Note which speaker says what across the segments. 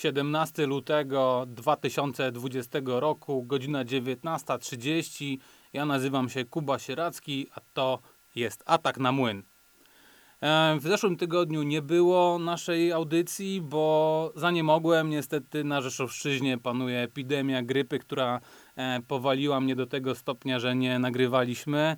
Speaker 1: 17 lutego 2020 roku, godzina 19.30. Ja nazywam się Kuba Sieracki, a to jest Atak na Młyn. E, w zeszłym tygodniu nie było naszej audycji, bo za nie mogłem. Niestety na Rzeszowszczyźnie panuje epidemia grypy, która e, powaliła mnie do tego stopnia, że nie nagrywaliśmy.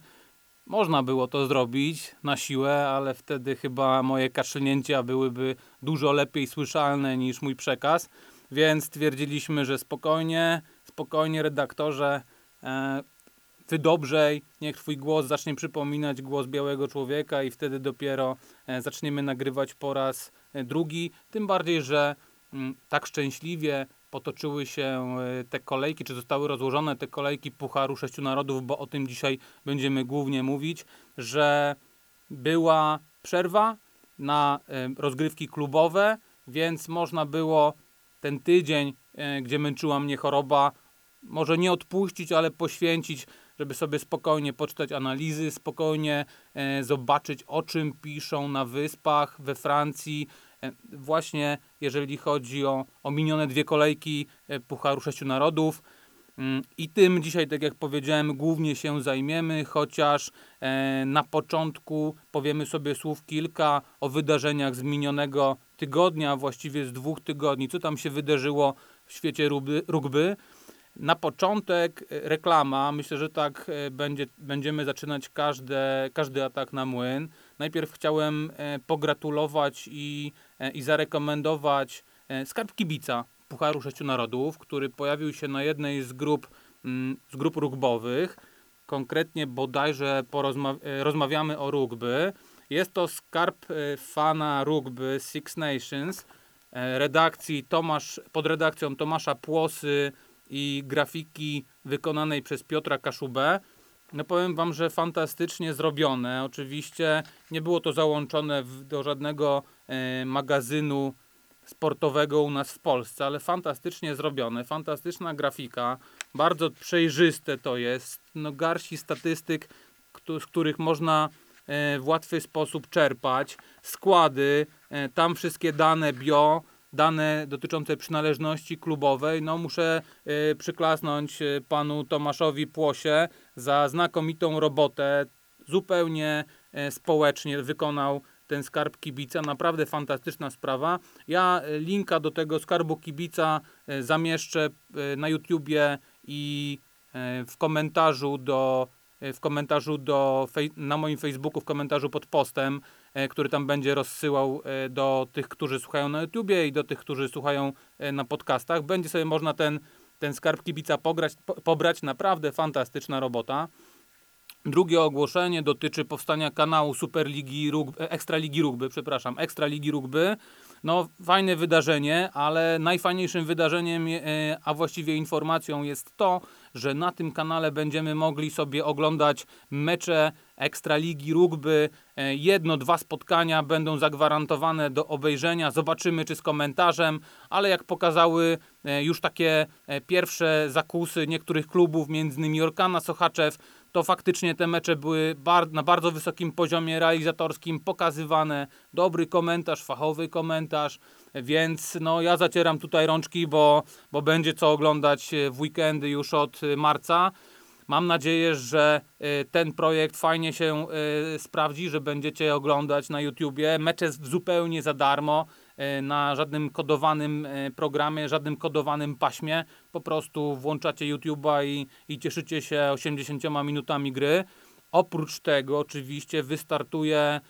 Speaker 1: Można było to zrobić na siłę, ale wtedy chyba moje kaszlnięcia byłyby dużo lepiej słyszalne niż mój przekaz, więc stwierdziliśmy, że spokojnie, spokojnie redaktorze, e, ty dobrzej, niech twój głos zacznie przypominać głos białego człowieka i wtedy dopiero e, zaczniemy nagrywać po raz e, drugi, tym bardziej, że m, tak szczęśliwie potoczyły się e, te kolejki, czy zostały rozłożone te kolejki Pucharu Sześciu Narodów, bo o tym dzisiaj będziemy głównie mówić, że była przerwa na e, rozgrywki klubowe, więc można było ten tydzień, e, gdzie męczyła mnie choroba, może nie odpuścić, ale poświęcić, żeby sobie spokojnie poczytać analizy, spokojnie zobaczyć o czym piszą na wyspach, we Francji, właśnie jeżeli chodzi o, o minione dwie kolejki e, Pucharu Sześciu Narodów. Mm, I tym dzisiaj, tak jak powiedziałem, głównie się zajmiemy, chociaż e, na początku powiemy sobie słów kilka o wydarzeniach z minionego tygodnia, właściwie z dwóch tygodni, co tam się wydarzyło w świecie rugby. Na początek reklama. Myślę, że tak będzie, będziemy zaczynać każde, każdy atak na młyn. Najpierw chciałem pogratulować i E, i zarekomendować e, skarb kibica Pucharu Sześciu Narodów, który pojawił się na jednej z grup, mm, z grup rugbowych. Konkretnie bodajże porozma- e, rozmawiamy o rugby. Jest to skarb fana rugby Six Nations, redakcji Tomasz, pod redakcją Tomasza Płosy i grafiki wykonanej przez Piotra Kaszubę. No powiem wam, że fantastycznie zrobione. Oczywiście nie było to załączone w, do żadnego e, magazynu sportowego u nas w Polsce, ale fantastycznie zrobione, fantastyczna grafika, bardzo przejrzyste to jest. No garści statystyk, z których można e, w łatwy sposób czerpać. Składy, e, tam wszystkie dane bio, dane dotyczące przynależności klubowej, no muszę y, przyklasnąć y, panu Tomaszowi Płosie za znakomitą robotę. Zupełnie y, społecznie wykonał ten skarb kibica. Naprawdę fantastyczna sprawa. Ja linka do tego skarbu kibica zamieszczę na YouTubie i w komentarzu do w komentarzu do, na moim Facebooku, w komentarzu pod postem. E, który tam będzie rozsyłał e, do tych, którzy słuchają na YouTubie i do tych, którzy słuchają e, na podcastach. Będzie sobie można ten, ten skarb kibica pograć, po, pobrać. Naprawdę fantastyczna robota. Drugie ogłoszenie dotyczy powstania kanału Superligi Rugby, Ekstraligi Rugby, przepraszam, Ekstraligi Rugby. No, fajne wydarzenie, ale najfajniejszym wydarzeniem, a właściwie informacją jest to, że na tym kanale będziemy mogli sobie oglądać mecze Ekstraligi Rugby. E, jedno, dwa spotkania będą zagwarantowane do obejrzenia. Zobaczymy, czy z komentarzem, ale jak pokazały e, już takie e, pierwsze zakusy niektórych klubów, między innymi Orkana Sochaczew, to faktycznie te mecze były na bardzo wysokim poziomie realizatorskim pokazywane. Dobry komentarz, fachowy komentarz, więc no ja zacieram tutaj rączki, bo, bo będzie co oglądać w weekendy już od marca. Mam nadzieję, że y, ten projekt fajnie się sprawdzi, że będziecie oglądać na YouTubie. Mecze zupełnie za darmo, na żadnym kodowanym programie, żadnym kodowanym paśmie. Po prostu włączacie YouTube'a i, i cieszycie się 80 minutami gry. Oprócz tego oczywiście wystartuje,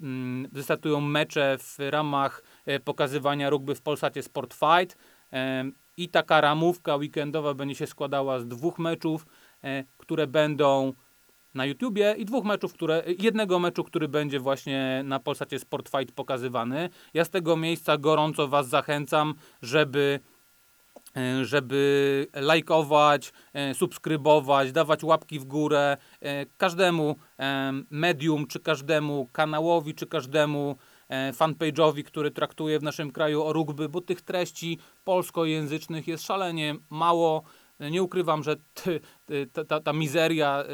Speaker 1: mm, wystartują mecze w ramach pokazywania rugby w Polsacie Sport Fight i taka ramówka weekendowa będzie się składała z dwóch meczów. E, które będą na YouTubie i dwóch meczów, które, jednego meczu, który będzie właśnie na Polsacie Sport Fight pokazywany. Ja z tego miejsca gorąco Was zachęcam, żeby e, żeby lajkować, e, subskrybować, dawać łapki w górę każdemu medium, czy każdemu kanałowi, czy każdemu fanpage'owi, który traktuje w naszym kraju o rugby, bo tych treści polskojęzycznych jest szalenie mało. Nie ukrywam, że ty, ta, ta, ta, mizeria,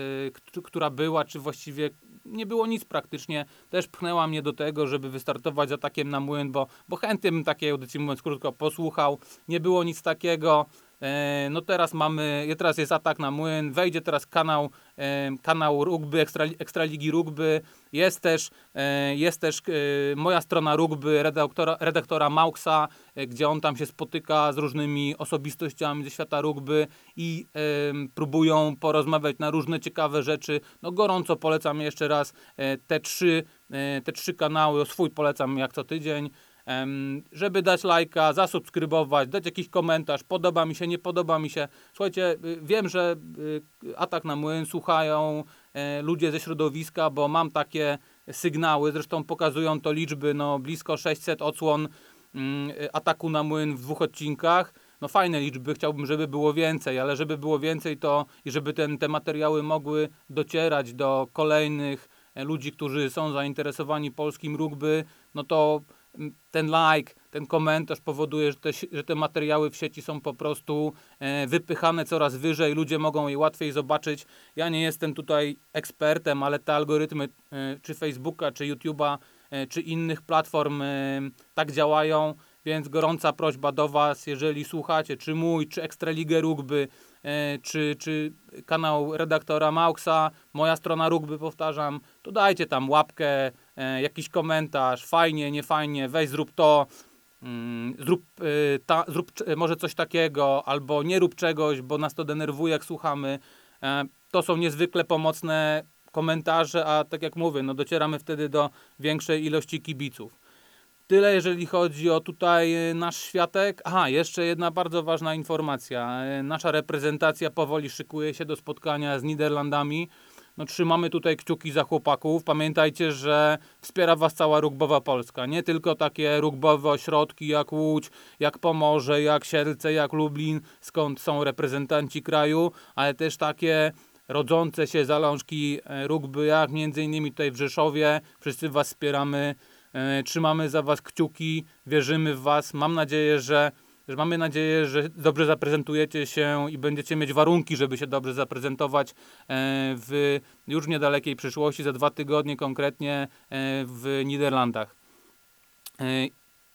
Speaker 1: y, która była, czy właściwie nie było nic praktycznie. Też pchnęła mnie do tego, żeby wystartować z atakiem na młyn, bo, bo chętnie bym takiej audycji, mówiąc krótko, posłuchał. Nie było nic takiego. E, no teraz mamy, teraz jest atak na młyn, wejdzie teraz kanał, e, kanał rugby, ekstra, Ekstraligi Rugby, jest też, e, jest też moja strona rugby redaktora, redaktora Mauksa, gdzie on tam się spotyka z różnymi osobistościami ze świata rugby i próbują porozmawiać na różne ciekawe rzeczy. No gorąco polecam jeszcze raz te trzy, te trzy kanały, swój polecam jak co tydzień żeby dać lajka, zasubskrybować, dać jakiś komentarz, podoba mi się, nie podoba mi się. Słuchajcie, y, wiem, że y, atak na młyn słuchają e, ludzie ze środowiska, bo mam takie sygnały, zresztą pokazują to liczby, no blisko 600 odsłon mm, ataku na młyn w dwóch odcinkach. No fajne liczby, chciałbym, żeby było więcej, ale żeby było więcej to i żeby ten, te materiały mogły docierać do kolejnych e, ludzi, którzy są zainteresowani polskim rugby, no to ten like, ten komentarz powoduje, że te, że te materiały w sieci są po prostu e, wypychane coraz wyżej, ludzie mogą je łatwiej zobaczyć. Ja nie jestem tutaj ekspertem, ale te algorytmy e, czy Facebooka, czy YouTube'a, e, czy innych platform tak działają, więc gorąca prośba do Was, jeżeli słuchacie, czy mój, czy Ekstraligę Rugby, czy, czy kanał redaktora Mauksa, moja strona rugby, powtarzam, to dajcie tam łapkę, jakiś komentarz, fajnie, nie fajnie, weź zrób to, mm, zrób, e, ta, zrób może coś takiego, albo nie rób czegoś, bo nas to denerwuje, jak słuchamy. To są niezwykle pomocne komentarze, a tak jak mówię, no docieramy wtedy do większej ilości kibiców. Tyle, jeżeli chodzi o tutaj e, nasz światek. Aha, jeszcze jedna bardzo ważna informacja. E, nasza reprezentacja powoli szykuje się do spotkania z Niderlandami. No, trzymamy tutaj kciuki za chłopaków. Pamiętajcie, że wspiera Was cała rugbowa Polska. Nie tylko takie rugbowe ośrodki jak Łódź, jak Pomorze, jak Siedlce, jak Lublin, skąd są reprezentanci kraju, ale też takie rodzące się zalążki e, rugby, jak między innymi tutaj w Rzeszowie. Wszyscy Was wspieramy. E, trzymamy za Was kciuki, wierzymy w Was. Mam nadzieję, że, że mamy nadzieję, że dobrze zaprezentujecie się i będziecie mieć warunki, żeby się dobrze zaprezentować e, w już niedalekiej przyszłości, za dwa tygodnie konkretnie e, w Niderlandach.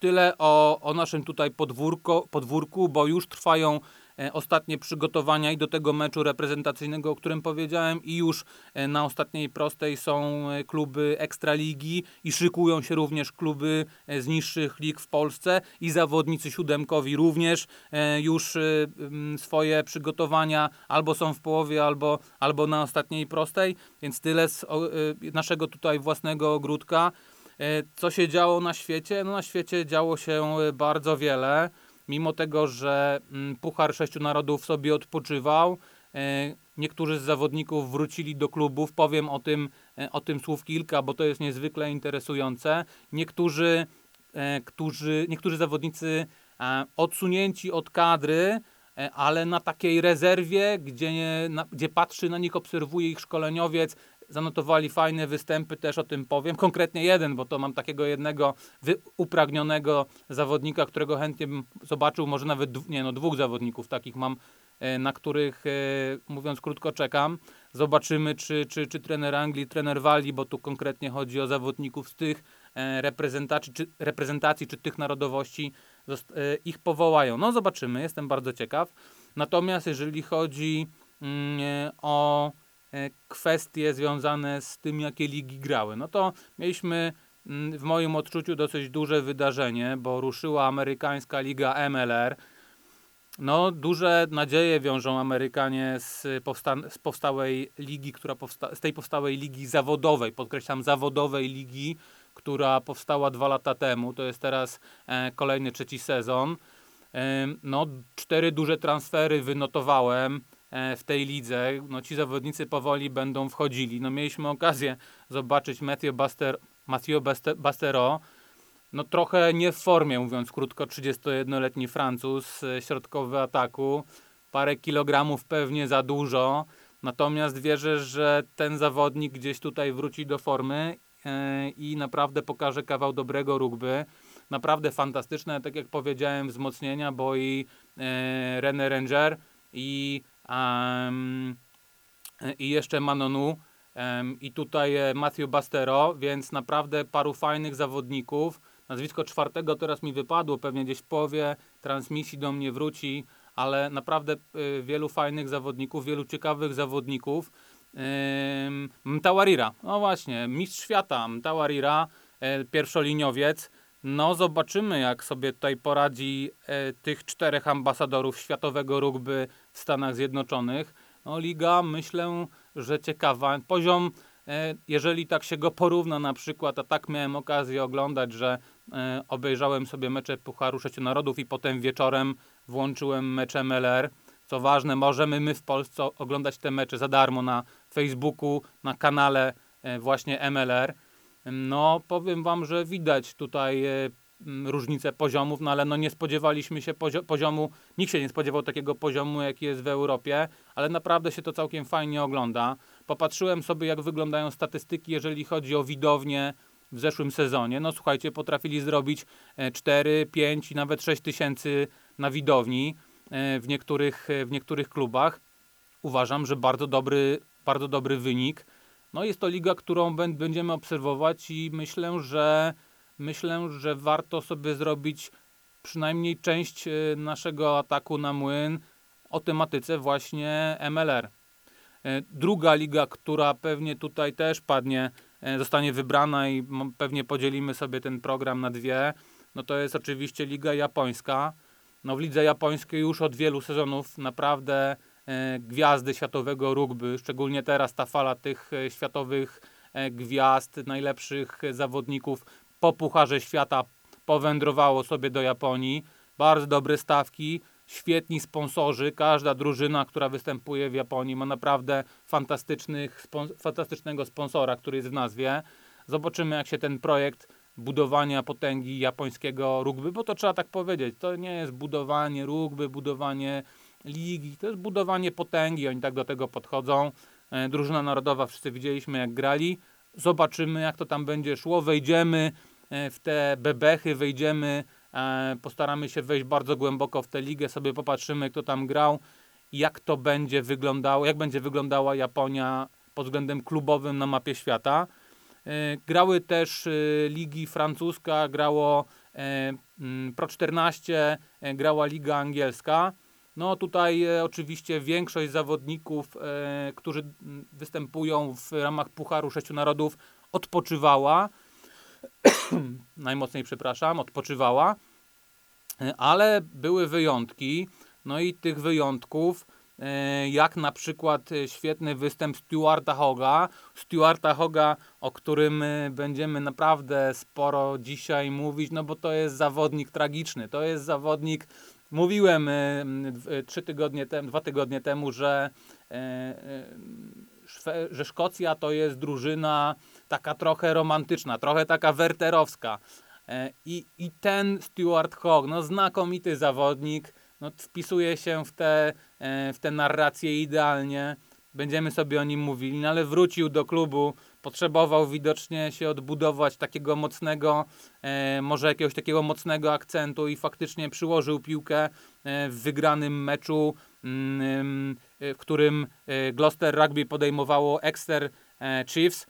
Speaker 1: Tyle o, o naszym tutaj podwórko, podwórku, bo już trwają E, ostatnie przygotowania i do tego meczu reprezentacyjnego, o którym powiedziałem i już e, na ostatniej prostej są e, kluby Ekstraligi i szykują się również kluby z niższych lig w Polsce i zawodnicy siódemkowi również już swoje przygotowania albo są w połowie, albo, albo na ostatniej prostej, więc tyle z naszego tutaj własnego ogródka. Co się działo na świecie? No na świecie działo się bardzo wiele mimo tego, że mm, Puchar Sześciu Narodów sobie odpoczywał, e, niektórzy z zawodników wrócili do klubów. Powiem o tym, e, o tym słów kilka, bo to jest niezwykle interesujące. Niektórzy, e, którzy, niektórzy zawodnicy odsunięci od kadry, ale na takiej rezerwie, gdzie, na, gdzie patrzy na nich, obserwuje ich szkoleniowiec, zanotowali fajne występy, też o tym powiem. Konkretnie jeden, bo to mam takiego jednego upragnionego zawodnika, którego chętnie bym zobaczył, może nawet nie, no, dwóch zawodników takich mam, e, na których, e, mówiąc krótko, czekam. Zobaczymy, czy, czy, czy trener Anglii, trener Walii, bo tu konkretnie chodzi o zawodników z tych e, reprezentacji, czy, reprezentacji, czy tych narodowości, ich powołają. No zobaczymy, jestem bardzo ciekaw. Natomiast jeżeli chodzi mm, o kwestie związane z tym, jakie ligi grały. No to mieliśmy mm, w moim odczuciu dosyć duże wydarzenie, bo ruszyła amerykańska liga MLR. No, duże nadzieje wiążą Amerykanie z, powsta- z powstałej ligi, która powsta- z tej powstałej ligi zawodowej, podkreślam, zawodowej ligi, która powstała dwa lata temu. To jest teraz e, kolejny trzeci sezon. E, no, cztery duże transfery wynotowałem. E, w tej lidze. No, ci zawodnicy powoli będą wchodzili. No, mieliśmy okazję zobaczyć Matthew, Buster, Matthew Bastero, no trochę nie w formie, mówiąc krótko, 31-letni Francuz, e, środkowy ataku, parę kilogramów pewnie za dużo, natomiast wierzę, że ten zawodnik gdzieś tutaj wróci do formy e, i naprawdę pokaże kawał dobrego rugby. Naprawdę fantastyczne, tak jak powiedziałem, wzmocnienia, bo i René Ranger i Um, I jeszcze Manonu em, i tutaj e, Matthew Bastero, więc naprawdę paru fajnych zawodników. Nazwisko czwartego teraz mi wypadło, pewnie gdzieś w połowie transmisji do mnie wróci, ale naprawdę e, wielu fajnych zawodników, wielu ciekawych zawodników. Ym, Mtawarira, no właśnie, mistrz świata Mtawarira, e, pierwszoliniowiec. No zobaczymy jak sobie tutaj poradzi tych czterech ambasadorów światowego rugby w Stanach Zjednoczonych. No liga myślę, że ciekawa. Poziom, e, jeżeli tak się go porówna na przykład, a tak miałem okazję oglądać, że e, obejrzałem sobie mecze Pucharu Sześciu Narodów i potem wieczorem włączyłem mecze MLR. Co ważne, możemy my w Polsce oglądać te mecze za darmo na Facebooku, na kanale e, właśnie MLR. No, powiem wam, że widać tutaj e, m, różnicę poziomów, no ale no nie spodziewaliśmy się pozio- poziomu, nikt się nie spodziewał takiego poziomu, jaki jest w Europie, ale naprawdę się to całkiem fajnie ogląda. Popatrzyłem sobie, jak wyglądają statystyki, jeżeli chodzi o widownię w zeszłym sezonie. No słuchajcie, potrafili zrobić e, 4, 5 i nawet 6 tysięcy na widowni e, w niektórych, e, w niektórych klubach. Uważam, że bardzo dobry, bardzo dobry wynik. No jest to liga, którą bę- będziemy obserwować i myślę, że myślę, że warto sobie zrobić przynajmniej część e, naszego ataku na młyn o tematyce właśnie MLR. E, Druga liga, która pewnie tutaj też padnie, e, zostanie wybrana i pewnie podzielimy sobie ten program na dwie, no to jest oczywiście Liga Japońska. No w lidze japońskiej już od wielu sezonów naprawdę gwiazdy światowego rugby, szczególnie teraz ta fala tych światowych gwiazd, najlepszych zawodników po Pucharze Świata powędrowało sobie do Japonii. Bardzo dobre stawki, świetni sponsorzy. Każda drużyna, która występuje w Japonii ma naprawdę fantastycznych, spon- fantastycznego sponsora, który jest w nazwie. Zobaczymy, jak się ten projekt budowania potęgi japońskiego rugby, bo to trzeba tak powiedzieć, to nie jest budowanie rugby, budowanie ligi, to jest budowanie potęgi, oni tak do tego podchodzą. E, Drużyna narodowa, wszyscy widzieliśmy jak grali, zobaczymy jak to tam będzie szło, wejdziemy w te bebechy, wejdziemy, e, postaramy się wejść bardzo głęboko w tę ligę, sobie popatrzymy kto tam grał, jak to będzie wyglądało, jak będzie wyglądała Japonia pod względem klubowym na mapie świata. E, Grały też e, ligi francuska, grało e, Pro 14, e, grała liga angielska. No tutaj e, oczywiście większość zawodników, e, którzy występują w ramach Pucharu Sześciu Narodów odpoczywała. Najmocniej przepraszam, odpoczywała. Ale były wyjątki. No i tych wyjątków, e, jak na przykład e, świetny występ Stuarta Hoga. Stuarta Hoga, o którym e, będziemy naprawdę sporo dzisiaj mówić, no bo to jest zawodnik tragiczny. To jest zawodnik, mówiłem trzy tygodnie temu, dwa tygodnie temu, że, Że Szkocja to jest drużyna taka trochę romantyczna, trochę taka werterowska. E, I, I ten Stuart Hogg, no znakomity zawodnik, no wpisuje się w te, e, w te narracje idealnie. Będziemy sobie o nim mówili, no ale wrócił do klubu, potrzebował widocznie się odbudować takiego mocnego, e, może jakiegoś takiego mocnego akcentu i faktycznie przyłożył piłkę w wygranym meczu, mm, w którym e, Gloucester Rugby podejmowało Exeter e, Chiefs.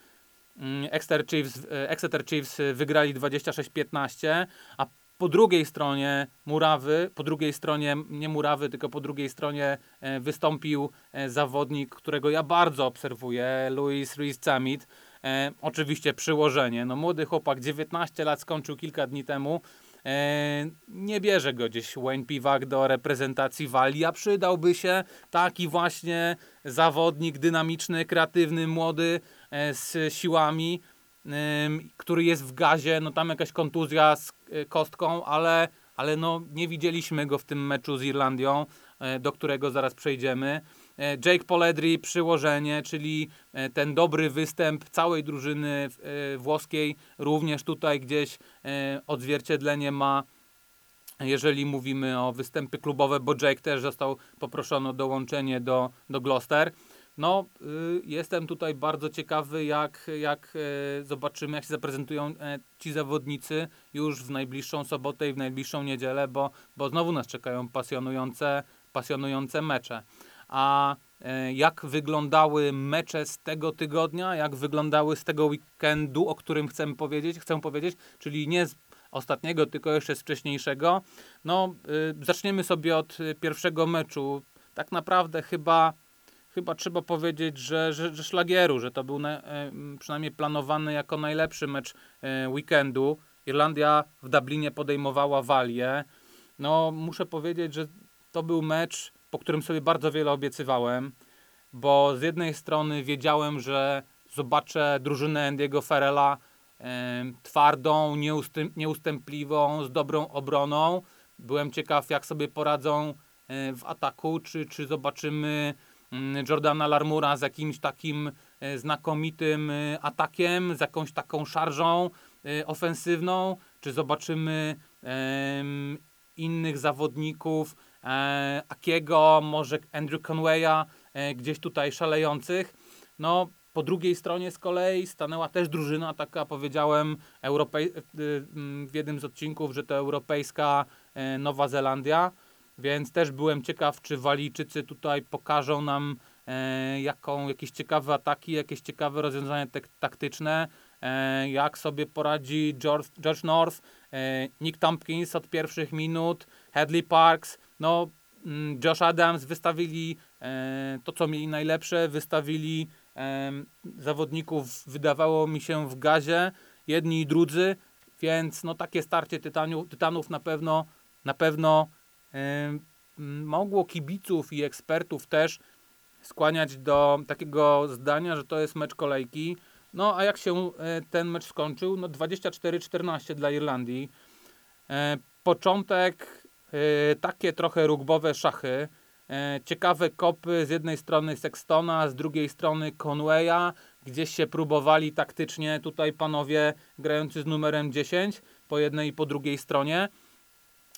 Speaker 1: Mm, Exeter Chiefs, e, Exeter Chiefs e, wygrali 26-15, a po drugiej stronie Murawy, po drugiej stronie, nie Murawy, tylko po drugiej stronie wystąpił zawodnik, którego ja bardzo obserwuję, Louis Ruiz Zamit. E, oczywiście przyłożenie. No młody chłopak, 19 lat, skończył kilka dni temu. E, nie bierze go gdzieś Wayne Piwak do reprezentacji Walii, a przydałby się taki właśnie zawodnik dynamiczny, kreatywny, młody, e, z siłami, który jest w gazie, no tam jakaś kontuzja z e, kostką, ale, ale no nie widzieliśmy go w tym meczu z Irlandią, do którego zaraz przejdziemy. E, Jake Poledri przyłożenie, czyli e, ten dobry występ całej drużyny e, włoskiej, również tutaj gdzieś odzwierciedlenie ma jeżeli mówimy o występy klubowe, bo Jake też został poproszony o dołączenie do, do Gloucester. No, y, jestem tutaj bardzo ciekawy, jak, jak zobaczymy, jak się zaprezentują ci zawodnicy już w najbliższą sobotę i w najbliższą niedzielę, bo, bo znowu nas czekają pasjonujące, pasjonujące mecze. A e, jak wyglądały mecze z tego tygodnia, jak wyglądały z tego weekendu, o którym chcę powiedzieć, chcę powiedzieć, czyli nie z ostatniego, tylko jeszcze z wcześniejszego. No, y, zaczniemy sobie od y, pierwszego meczu. Tak naprawdę chyba, chyba trzeba powiedzieć, że, że, że szlagieru, że to był na, e, przynajmniej planowany jako najlepszy mecz e, weekendu. Irlandia w Dublinie podejmowała Walię. No, muszę powiedzieć, że to był mecz, po którym sobie bardzo wiele obiecywałem, bo z jednej strony wiedziałem, że zobaczę drużynę Andy'ego Ferrella twardą, nieustęp, nieustępliwą, z dobrą obroną. Byłem ciekaw, jak sobie poradzą e, w ataku, czy, czy zobaczymy mm, Jordana Larmura z jakimś takim e, znakomitym e, atakiem, z jakąś taką szarżą ofensywną, czy zobaczymy innych zawodników, Akiego, może Andrew Conwaya, e, gdzieś tutaj szalejących. No, po drugiej stronie z kolei stanęła też drużyna, taka powiedziałem Europej- e, mm, w jednym z odcinków, że to europejska e, Nowa Zelandia, więc też byłem ciekaw, czy Walijczycy tutaj pokażą nam e, jaką, jakieś ciekawe ataki, jakieś ciekawe rozwiązania tek- taktyczne, e, jak sobie poradzi George, George North, e, Nick Tompkins od pierwszych minut, Hadley Parks, no mm, Josh Adams wystawili e, to, co mieli najlepsze, wystawili e, zawodników, wydawało mi się, w gazie, jedni i drudzy, więc no takie starcie tytaniu, tytanów na pewno, na pewno e, mogło kibiców i ekspertów też skłaniać do takiego zdania, że to jest mecz kolejki. No a jak się ten mecz skończył? No 24-14 dla Irlandii. Początek takie trochę rugbowe szachy. E, Ciekawe kopy z jednej strony Sextona, z drugiej strony Conwaya. Gdzieś się próbowali taktycznie tutaj panowie grający z numerem 10 po jednej i po drugiej stronie.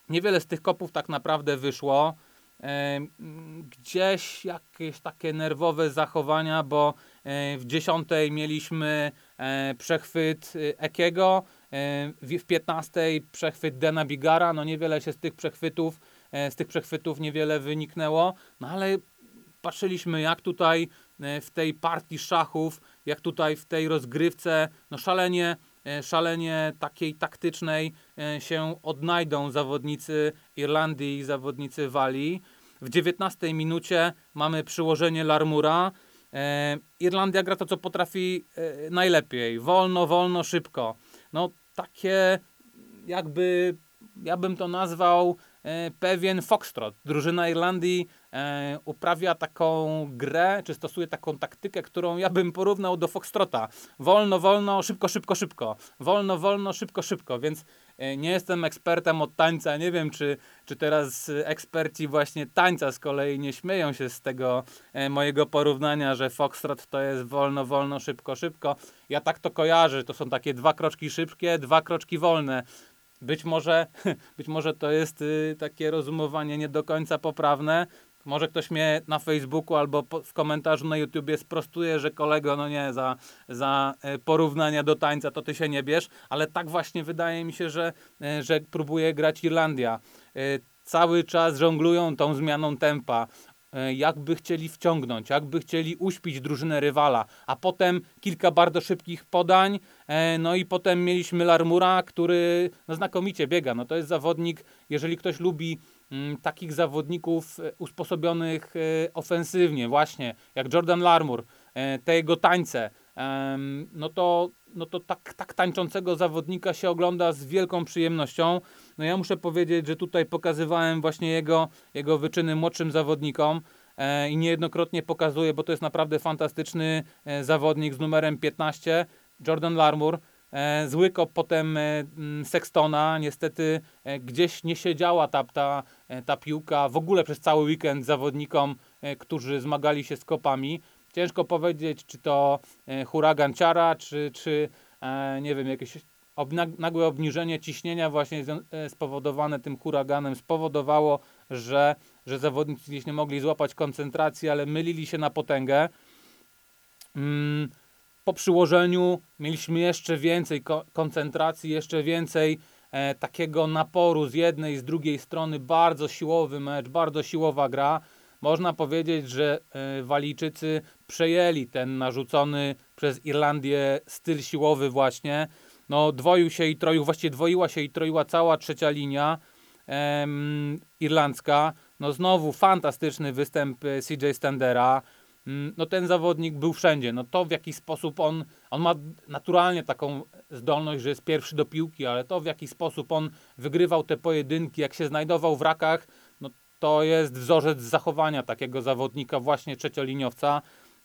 Speaker 1: Niewiele z tych kopów tak naprawdę wyszło. E, Gdzieś jakieś takie nerwowe zachowania, bo e, w dziesiątej mieliśmy e, przechwyt e, Ekiego, e, w w 15 przechwyt Dena Bigara. No niewiele się z tych przechwytów, e, z tych przechwytów niewiele wyniknęło, no ale patrzyliśmy jak tutaj e, w tej partii szachów, jak tutaj w tej rozgrywce, no szalenie, e, szalenie takiej taktycznej e, się odnajdą zawodnicy Irlandii i zawodnicy Walii. W 19 minucie mamy przyłożenie Larmura. E, Irlandia gra to, co potrafi e, najlepiej. Wolno, wolno, szybko. No takie jakby, ja bym to nazwał e, pewien foxtrot. Drużyna Irlandii e, uprawia taką grę, czy stosuje taką taktykę, którą ja bym porównał do foxtrota. Wolno, wolno, szybko, szybko, szybko. Wolno, wolno, szybko, szybko. Więc nie jestem ekspertem od tańca. Nie wiem, czy, czy teraz e, eksperci właśnie tańca z kolei nie śmieją się z tego e, mojego porównania, że foxtrot to jest wolno, wolno, szybko, szybko. Ja tak to kojarzę. To są takie dwa kroczki szybkie, dwa kroczki wolne. Być może, być może to jest y, takie rozumowanie nie do końca poprawne. Może ktoś mnie na Facebooku albo po, w komentarzu na YouTubie sprostuje, że kolego, no nie, za, za e, porównania do tańca to ty się nie bierz, ale tak właśnie wydaje mi się, że, e, że próbuje grać Irlandia. E, Cały czas żonglują tą zmianą tempa jakby chcieli wciągnąć, jakby chcieli uśpić drużynę rywala, a potem kilka bardzo szybkich podań, no i potem mieliśmy Larmura, który no, znakomicie biega. No to jest zawodnik, jeżeli ktoś lubi takich zawodników e, usposobionych e, ofensywnie, właśnie jak Jordan Larmur, e, te jego tańce, no to, no to tak, tak tańczącego zawodnika się ogląda z wielką przyjemnością. No ja muszę powiedzieć, że tutaj pokazywałem właśnie jego, jego wyczyny młodszym zawodnikom i niejednokrotnie pokazuję, bo to jest naprawdę fantastyczny zawodnik z numerem 15, Jordan Larmur. E, zły kop potem e, Sextona, niestety e, gdzieś nie siedziała ta, ta, ta piłka w ogóle przez cały weekend zawodnikom, którzy zmagali się z kopami. Ciężko powiedzieć, czy to huragan ciara, czy, czy nie wiem, jakieś nagłe obniżenie ciśnienia właśnie spowodowane tym huraganem spowodowało, że, że zawodnicy gdzieś nie mogli złapać koncentracji, ale mylili się na potęgę. Mm, po przyłożeniu mieliśmy jeszcze więcej ko- koncentracji, jeszcze więcej e, takiego naporu z jednej i z drugiej strony. Bardzo siłowy mecz, bardzo siłowa gra. można powiedzieć, że e, Walijczycy przejęli ten narzucony przez Irlandię styl siłowy właśnie. No, dwoił się i troił, właściwie dwoiła się i troiła cała trzecia linia irlandzka. No znowu fantastyczny występ e, CJ Standera. Mm, No ten zawodnik był wszędzie. No to w jaki sposób on, on ma naturalnie taką zdolność, że jest pierwszy do piłki, ale to w jaki sposób on wygrywał te pojedynki, jak się znajdował w rakach, no to jest wzorzec zachowania takiego zawodnika, właśnie trzecioliniowca.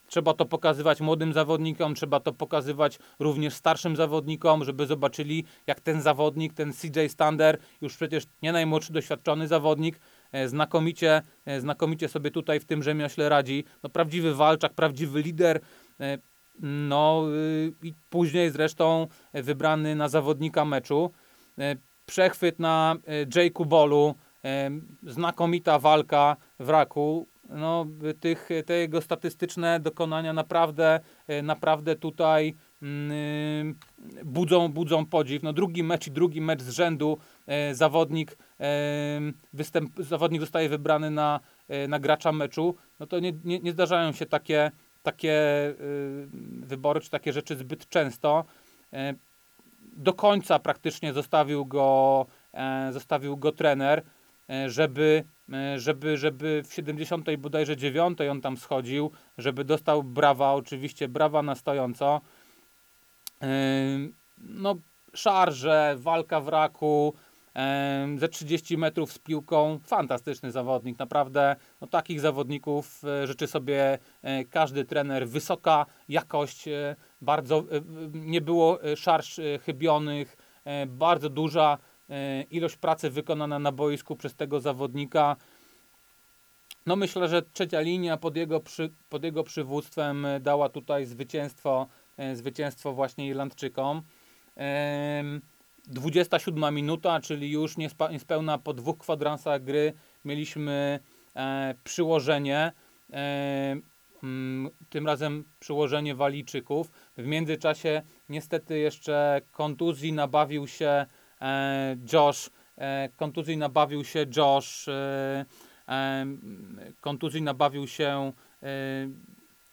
Speaker 1: Trzeba to pokazywać młodym zawodnikom, trzeba to pokazywać również starszym zawodnikom, żeby zobaczyli, jak ten zawodnik, ten CJ Stander, już przecież nie najmłodszy doświadczony zawodnik, znakomicie, e, znakomicie sobie tutaj w tym rzemiośle radzi. No, prawdziwy walczak, prawdziwy lider. e, No y, i później zresztą wybrany na zawodnika meczu. E, Przechwyt na e, Jake'u Bolu, e, znakomita walka w raku. No, tych, te jego statystyczne dokonania naprawdę, e, naprawdę tutaj budzą, budzą podziw. No, drugi mecz i drugi mecz z rzędu e, zawodnik, e, występ, zawodnik zostaje wybrany na, e, na gracza meczu. No to nie, nie, nie zdarzają się takie, takie wybory czy takie rzeczy zbyt często. Do końca praktycznie zostawił go, zostawił go trener, żeby, żeby, żeby w 70 bodajże 9 on tam schodził, żeby dostał brawa, oczywiście brawa na stojąco. No, szarże, walka w raku, ze 30 metrów z piłką, fantastyczny zawodnik, naprawdę. No, takich zawodników e, życzy sobie e, każdy trener. Wysoka jakość, e, bardzo nie było szarż chybionych, bardzo duża ilość pracy wykonana na boisku przez tego zawodnika. No myślę, że trzecia linia pod jego, przy, pod jego przywództwem dała tutaj zwycięstwo, zwycięstwo właśnie Irlandczykom. Em, 27 minuta, czyli już niespełna po dwóch kwadransach gry mieliśmy e, przyłożenie. E, mm, tym razem przyłożenie Walijczyków. W międzyczasie niestety jeszcze kontuzji nabawił się e, Josh. E, kontuzji nabawił się Josh. E, e, kontuzji nabawił się.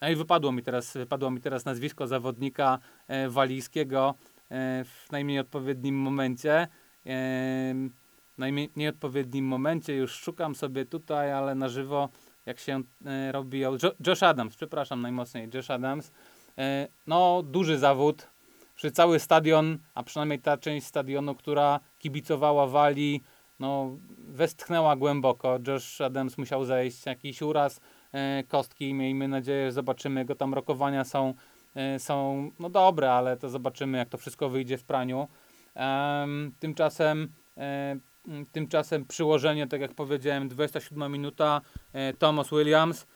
Speaker 1: No i wypadło mi teraz, wypadło mi teraz nazwisko zawodnika e, walijskiego e, w najmniej odpowiednim momencie. E, najmniej nieodpowiednim momencie już szukam sobie tutaj, ale na żywo jak się robi. Jo, Josh Adams, przepraszam najmocniej, Josh Adams. No, duży zawód. Przy cały stadion, a przynajmniej ta część stadionu, która kibicowała Walii, no, westchnęła głęboko. Josh Adams musiał zejść, jakiś uraz kostki. Miejmy nadzieję, że zobaczymy. Jego tam rokowania są, e, są no, dobre, ale to zobaczymy, jak to wszystko wyjdzie w praniu. Em, tymczasem, e, tymczasem przyłożenie, tak jak powiedziałem, 27 minuta. E, Thomas Williams,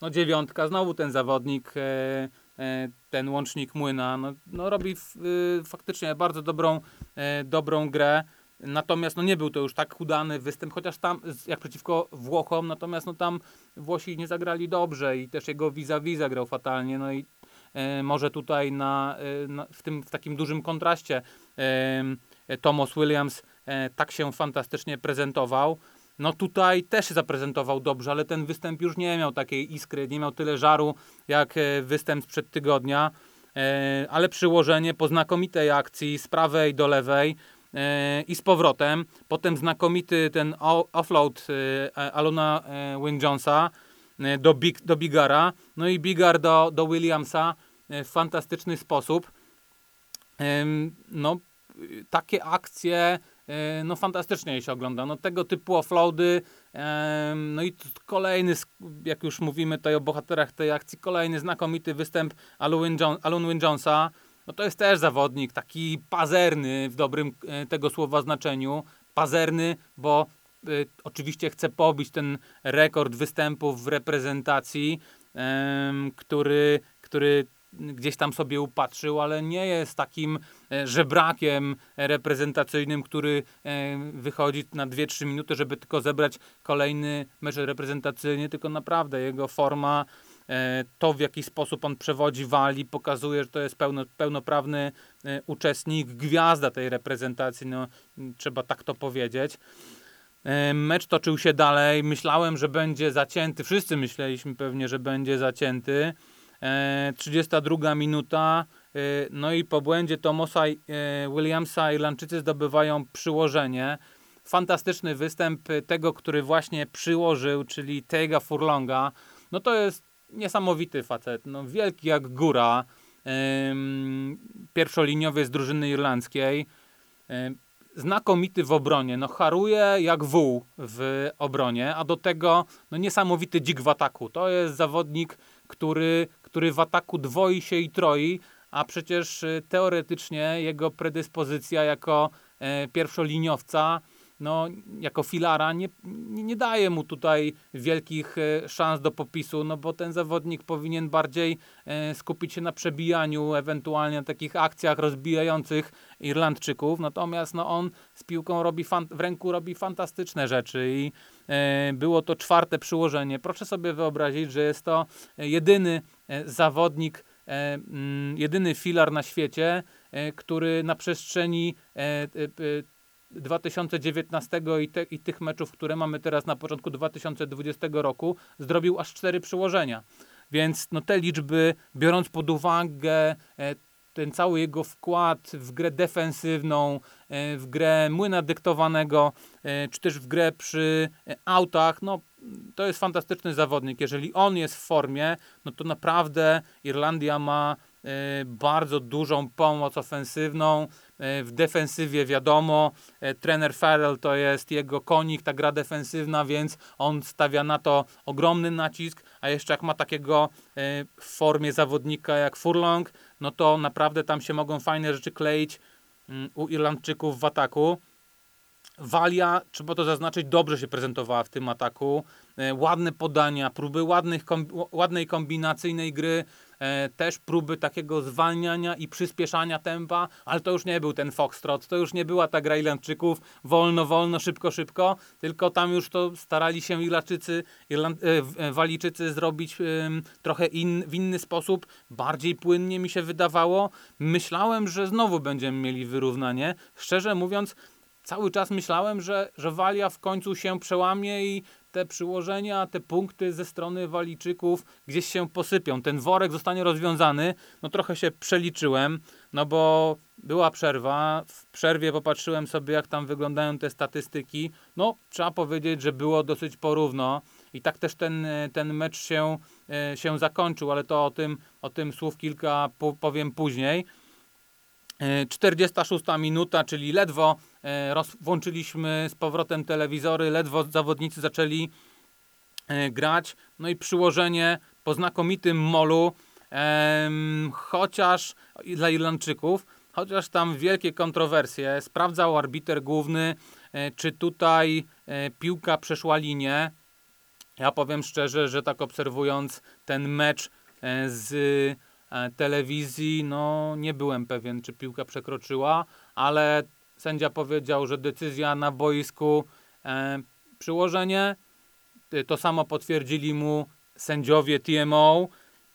Speaker 1: no dziewiątka, znowu ten zawodnik, e, e, ten łącznik młyna, no, no robi y, faktycznie bardzo dobrą, e, dobrą grę. Natomiast no nie był to już tak udany występ, chociaż tam jak przeciwko Włochom, natomiast no tam Włosi nie zagrali dobrze i też jego vis-a-vis zagrał fatalnie, no i e, może tutaj na, e, na, w tym w takim dużym kontraście e, Thomas Williams e, tak się fantastycznie prezentował. No tutaj też się zaprezentował dobrze, ale ten występ już nie miał takiej iskry, nie miał tyle żaru jak e, występ sprzed tygodnia. E, ale przyłożenie po znakomitej akcji z prawej do lewej i z powrotem. Potem znakomity ten offload e, Alona e, Wynne Jonesa e, do, Big, do Bigara. No i Bigar do, do Williamsa e, w fantastyczny sposób. No, takie akcje e, no fantastycznie się ogląda. No tego typu offloady, no i kolejny, jak już mówimy tutaj o bohaterach tej akcji, kolejny znakomity występ Alun, Jonesa. No to jest też zawodnik taki pazerny w dobrym e, tego słowa znaczeniu. Pazerny, bo y, oczywiście chce pobić ten rekord występów w reprezentacji, em, który, który gdzieś tam sobie upatrzył, ale nie jest takim e, żebrakiem reprezentacyjnym, który wychodzi na 2-3 minuty, żeby tylko zebrać kolejny mecz reprezentacyjny, tylko naprawdę jego forma, to w jaki sposób on przewodzi wali, pokazuje, że to jest pełno, pełnoprawny e, uczestnik, gwiazda tej reprezentacji, no, trzeba tak to powiedzieć. E, mecz toczył się dalej. Myślałem, że będzie zacięty. Wszyscy myśleliśmy pewnie, że będzie zacięty. 32 minuta. No i po błędzie Tomosa Williamsa Irlandczycy zdobywają przyłożenie. Fantastyczny występ tego, który właśnie przyłożył, czyli Tega Furlonga. No to jest niesamowity facet. No, wielki jak góra pierwszoliniowy z drużyny irlandzkiej. Znakomity w obronie, no haruje jak wół w obronie, a do tego no niesamowity dzik w ataku. To jest zawodnik, który, który w ataku dwoi się i troi, a przecież y, teoretycznie jego predyspozycja jako e, pierwszoliniowca no, jako filara nie, nie daje mu tutaj wielkich e, szans do popisu, no bo ten zawodnik powinien bardziej e, skupić się na przebijaniu, ewentualnie na takich akcjach rozbijających Irlandczyków, natomiast no, on z piłką robi w ręku robi fantastyczne rzeczy i e, było to czwarte przyłożenie. Proszę sobie wyobrazić, że jest to jedyny zawodnik, jedyny filar na świecie, który na przestrzeni 2019 i, te, i tych meczów, które mamy teraz na początku 2020 roku, zrobił aż cztery przyłożenia. Więc no, te liczby, biorąc pod uwagę e, ten cały jego wkład w grę defensywną, e, w grę młyna dyktowanego, e, czy też w grę przy autach, no to jest fantastyczny zawodnik. Jeżeli on jest w formie, no to naprawdę Irlandia ma bardzo dużą pomoc ofensywną. E, w defensywie wiadomo, e, trener Farrell to jest jego konik, ta gra defensywna, więc on stawia na to ogromny nacisk, a jeszcze jak ma takiego w formie zawodnika jak Furlong, no to naprawdę tam się mogą fajne rzeczy kleić mm, u Irlandczyków w ataku. Walia, trzeba to zaznaczyć, dobrze się prezentowała w tym ataku. Ładne podania, próby ładnych, ładnej kombinacyjnej gry, też próby takiego zwalniania i przyspieszania tempa, ale to już nie był ten foxtrot, to już nie była ta gra Irlandczyków, wolno, wolno, szybko, szybko, tylko tam już to starali się Irlandczycy, Irland, e, e Walijczycy zrobić e, trochę in, w inny sposób, bardziej płynnie mi się wydawało. Myślałem, że znowu będziemy mieli wyrównanie. Szczerze mówiąc, cały czas myślałem, że, że Walia w końcu się przełamie i te przyłożenia, te punkty ze strony Walijczyków gdzieś się posypią. Ten worek zostanie rozwiązany. No trochę się przeliczyłem, no bo była przerwa. W przerwie popatrzyłem sobie, jak tam wyglądają te statystyki. No, trzeba powiedzieć, że było dosyć porówno. I tak też ten, ten mecz się, e, się zakończył, ale to o tym, o tym słów kilka powiem później. 46 minuta, czyli ledwo e, włączyliśmy z powrotem telewizory, ledwo zawodnicy zaczęli e, grać. No i przyłożenie po znakomitym molu, chociaż dla Irlandczyków, chociaż tam wielkie kontrowersje. Sprawdzał arbiter główny, e, czy tutaj piłka przeszła linię. Ja powiem szczerze, że tak obserwując ten mecz z telewizji, no nie byłem pewien, czy piłka przekroczyła, ale sędzia powiedział, że decyzja na boisku e, przyłożenie. E, to samo potwierdzili mu sędziowie TMO,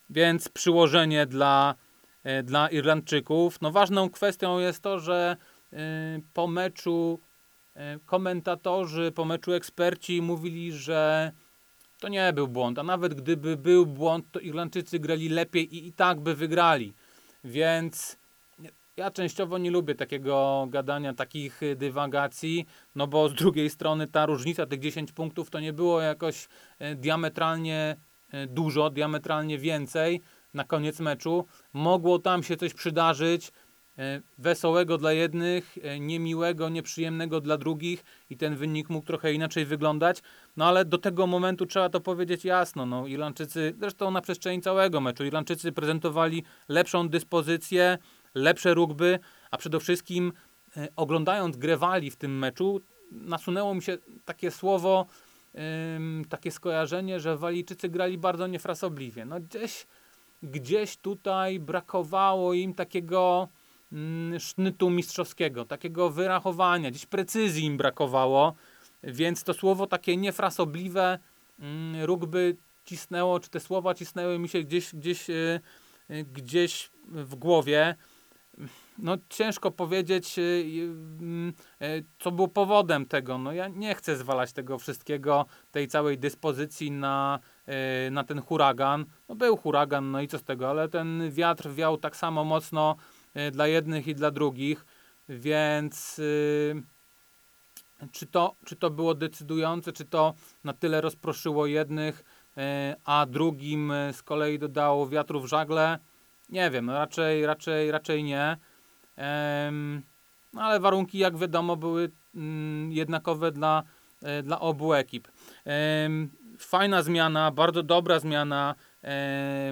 Speaker 1: więc przyłożenie dla, e, dla Irlandczyków. No ważną kwestią jest to, że e, po meczu e, komentatorzy, po meczu eksperci mówili, że to nie był błąd, a nawet gdyby był błąd, to Irlandczycy grali lepiej i i tak by wygrali. Więc ja częściowo nie lubię takiego gadania, takich dywagacji, no bo z drugiej strony ta różnica, tych 10 punktów, to nie było jakoś e, diametralnie e, dużo, diametralnie więcej na koniec meczu. Mogło tam się coś przydarzyć, E, wesołego dla jednych, niemiłego, nieprzyjemnego dla drugich i ten wynik mógł trochę inaczej wyglądać. No ale do tego momentu trzeba to powiedzieć jasno. No, Irlandczycy, zresztą na przestrzeni całego meczu, Irlandczycy prezentowali lepszą dyspozycję, lepsze rugby, a przede wszystkim e, oglądając grę Wali w tym meczu, nasunęło mi się takie słowo, takie skojarzenie, że Walijczycy grali bardzo niefrasobliwie. No gdzieś, gdzieś tutaj brakowało im takiego Mm, sznytu mistrzowskiego, takiego wyrachowania, gdzieś precyzji im brakowało, więc to słowo takie niefrasobliwe mm, rugby cisnęło, czy te słowa cisnęły mi się gdzieś, gdzieś, y, y, gdzieś w głowie. no ciężko powiedzieć, mm, co było powodem tego. No ja nie chcę zwalać tego wszystkiego, tej całej dyspozycji na, na ten huragan. No był huragan, no i co z tego, ale ten wiatr wiał tak samo mocno dla jednych i dla drugich, więc czy to, czy to było decydujące, czy to na tyle rozproszyło jednych, e, a drugim e, z kolei dodało wiatru w żagle? Nie wiem, raczej, raczej, raczej nie. No ale warunki, jak wiadomo, były mm, jednakowe dla, e, dla obu ekip. Fajna zmiana, bardzo dobra zmiana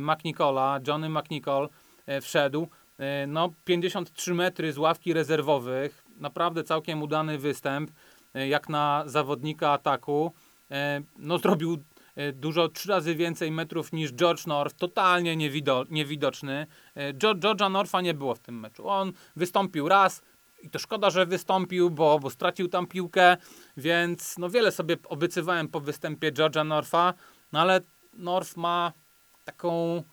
Speaker 1: McNicola, Johnny McNicol wszedł. No, 53 metry z ławki rezerwowych, naprawdę całkiem udany występ. E, jak na zawodnika ataku. E, no, zrobił e, dużo, trzy razy więcej metrów niż George North, totalnie niewido, niewidoczny. George'a Northa nie było w tym meczu. On wystąpił raz i to szkoda, że wystąpił, bo, bo stracił tam piłkę, więc no wiele sobie obiecywałem po występie George'a Northa, no ale North ma taką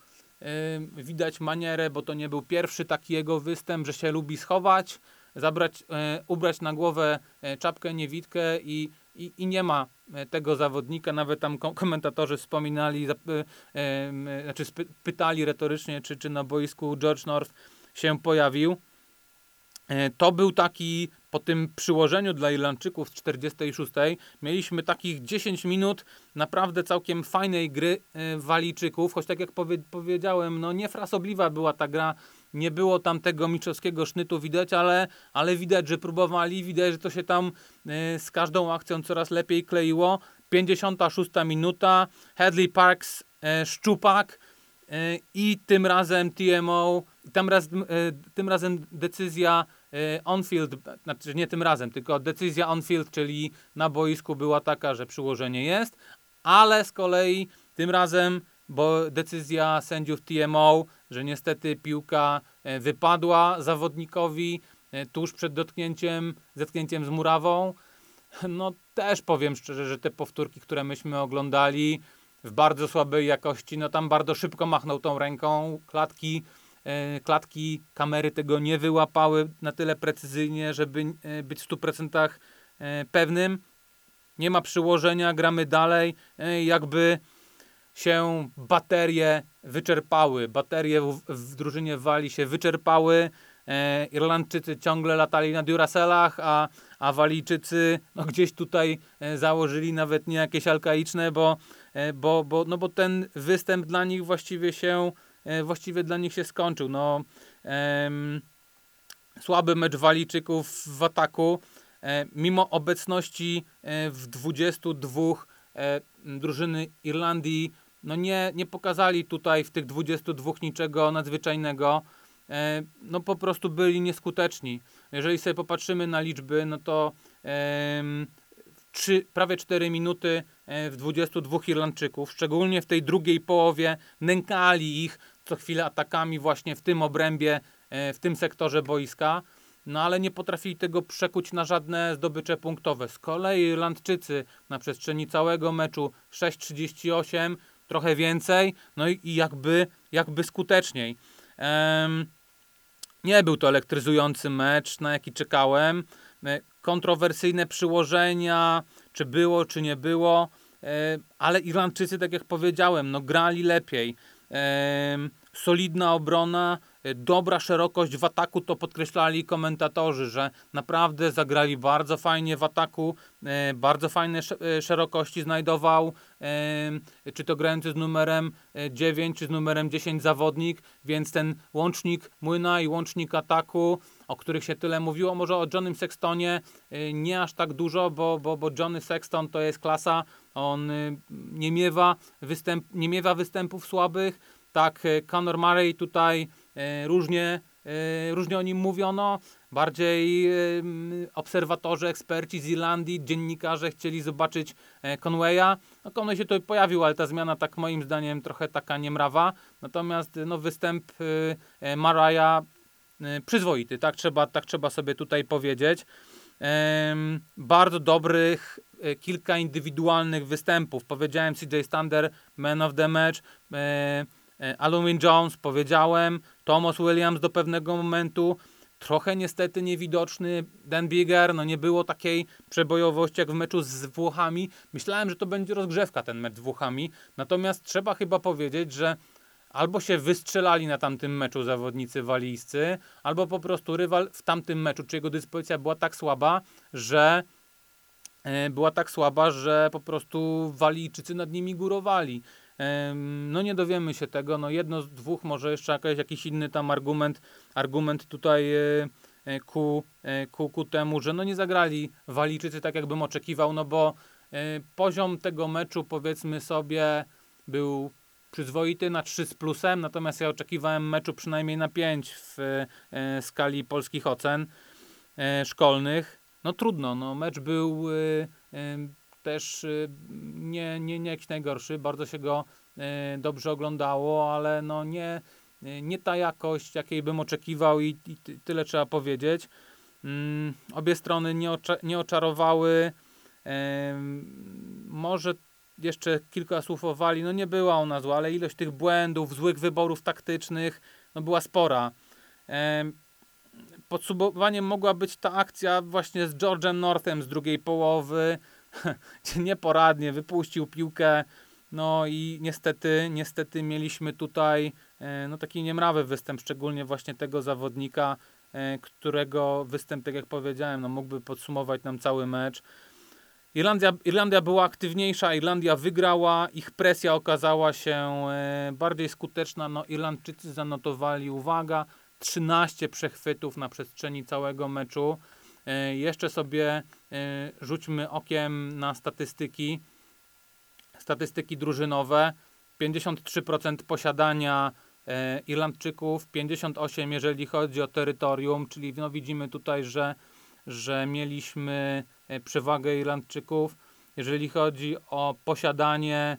Speaker 1: yy, widać manierę, bo to nie był pierwszy taki jego występ, że się lubi schować, zabrać, e, ubrać na głowę e, czapkę niewidkę i, i, i nie ma e, tego zawodnika. Nawet tam komentatorzy wspominali, znaczy pytali retorycznie, czy, czy na boisku George North się pojawił. To był taki po tym przyłożeniu dla Irlandczyków z 46 mieliśmy takich 10 minut naprawdę całkiem fajnej gry Walijczyków, choć tak jak powie, powiedziałem, no niefrasobliwa była ta gra nie było tam tego mistrzowskiego sznytu widać, ale, ale widać, że próbowali, widać, że to się tam y, z każdą akcją coraz lepiej kleiło. 56 minuta, Hadley Parks, y, Szczupak y, i tym razem TMO, tym, raz, tym razem decyzja on-field, znaczy nie tym razem, tylko decyzja on-field, czyli na boisku była taka, że przyłożenie jest, ale z kolei tym razem bo decyzja sędziów TMO, że niestety piłka e, wypadła zawodnikowi e, tuż przed dotknięciem, zetknięciem z murawą. No też powiem szczerze, że te powtórki, które myśmy oglądali w bardzo słabej jakości, no tam bardzo szybko machnął tą ręką, klatki, e, klatki kamery tego nie wyłapały na tyle precyzyjnie, żeby być w 100% pewnym. Nie ma przyłożenia, gramy dalej, jakby się baterie wyczerpały. Baterie w, w drużynie Wali się wyczerpały. E, Irlandczycy ciągle latali na Duracellach, a, a Walijczycy no, gdzieś tutaj e, założyli nawet nie jakieś alkaiczne, bo, e, bo, bo, no, bo ten występ dla nich właściwie się e, właściwie dla nich się skończył. No, słaby mecz Walijczyków w ataku, e, mimo obecności e, w 22 drużyny Irlandii no nie, nie pokazali tutaj w tych 22 niczego nadzwyczajnego. E, no po prostu byli nieskuteczni. Jeżeli sobie popatrzymy na liczby, no to 3, prawie 4 minuty e, w 22 Irlandczyków, szczególnie w tej drugiej połowie, nękali ich co chwilę atakami właśnie w tym obrębie, e, w tym sektorze boiska. No ale nie potrafili tego przekuć na żadne zdobycze punktowe. Z kolei Irlandczycy na przestrzeni całego meczu 6-38 trochę więcej, no i, i jakby, jakby skuteczniej. Nie był to elektryzujący mecz, na jaki czekałem. E, kontrowersyjne przyłożenia, czy było, czy nie było, e, ale Irlandczycy, tak jak powiedziałem, no grali lepiej. Solidna obrona, dobra szerokość w ataku, to podkreślali komentatorzy, że naprawdę zagrali bardzo fajnie w ataku, e, bardzo fajne e, szerokości znajdował, czy to grający z numerem 9, czy z numerem 10 zawodnik, więc ten łącznik młyna i łącznik ataku, o których się tyle mówiło, może o Johnnym Sextonie nie aż tak dużo, bo, bo, bo Johnny Sexton to jest klasa, on nie miewa, występ, nie miewa występów słabych, tak Conor Murray tutaj E, różnie, e, różnie o nim mówiono. Bardziej e, obserwatorzy, eksperci z Irlandii, dziennikarze chcieli zobaczyć Conwaya. No Conway się tutaj pojawił, ale ta zmiana tak moim zdaniem trochę taka niemrawa. Natomiast no, występ Maraya przyzwoity, tak trzeba, tak trzeba sobie tutaj powiedzieć. Bardzo dobrych kilka indywidualnych występów. Powiedziałem CJ Stander, man of the match. E, Alumin Jones, powiedziałem, Thomas Williams do pewnego momentu, trochę niestety niewidoczny Dan Bigger, no nie było takiej przebojowości jak w meczu z Włochami. Myślałem, że to będzie rozgrzewka ten mecz z Włochami, natomiast trzeba chyba powiedzieć, że albo się wystrzelali na tamtym meczu zawodnicy walijscy, albo po prostu rywal w tamtym meczu, czy jego dyspozycja była tak słaba, że e, była tak słaba, że po prostu Walijczycy nad nimi górowali. No nie dowiemy się tego, no jedno z dwóch, może jeszcze jakiś, jakiś inny tam argument, argument tutaj e, e, ku, e, ku, ku temu, że no nie zagrali Walijczycy tak jakbym oczekiwał, no bo poziom tego meczu powiedzmy sobie był przyzwoity na 3 z plusem, natomiast ja oczekiwałem meczu przynajmniej na 5 w skali polskich ocen szkolnych. No trudno, no mecz był też e, nie, nie, nie jakiś najgorszy, bardzo się go e, dobrze oglądało, ale no nie, e, nie ta jakość, jakiej bym oczekiwał i, i ty- tyle trzeba powiedzieć. Mm, obie strony nie, ocza, nie oczarowały. Może jeszcze kilka słów o no nie była ona zła, ale ilość tych błędów, złych wyborów taktycznych, no była spora. Em, Podsumowaniem mogła być ta akcja właśnie z George'em Northem z drugiej połowy, nieporadnie wypuścił piłkę, no i niestety, niestety mieliśmy tutaj e, no taki niemrawy występ, szczególnie właśnie tego zawodnika, e, którego występ, tak jak powiedziałem, no mógłby podsumować nam cały mecz. Irlandia, Irlandia była aktywniejsza, Irlandia wygrała, ich presja okazała się e, bardziej skuteczna. No, Irlandczycy zanotowali, uwaga, 13 przechwytów na przestrzeni całego meczu. E, jeszcze sobie e, rzućmy okiem na statystyki. Statystyki drużynowe. 53% posiadania e, Irlandczyków, 58 jeżeli chodzi o terytorium, czyli no widzimy tutaj, że, że mieliśmy przewagę Irlandczyków. Jeżeli chodzi o posiadanie,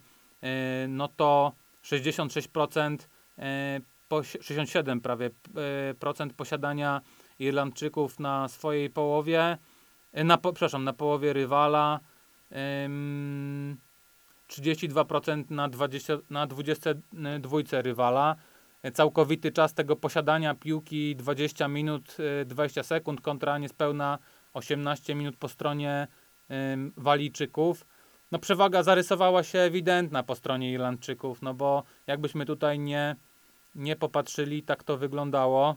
Speaker 1: no to 66%, e, posi- 67 prawie procent posiadania Irlandczyków na swojej połowie, e, na, przepraszam, na połowie rywala, em, 32% na, 20, na 22 rywala. E, Całkowity czas tego posiadania piłki 20 minut e, 20 sekund kontra niespełna 18 minut po stronie Walijczyków. No przewaga zarysowała się ewidentna po stronie Irlandczyków, no bo jakbyśmy tutaj nie, nie popatrzyli, tak to wyglądało.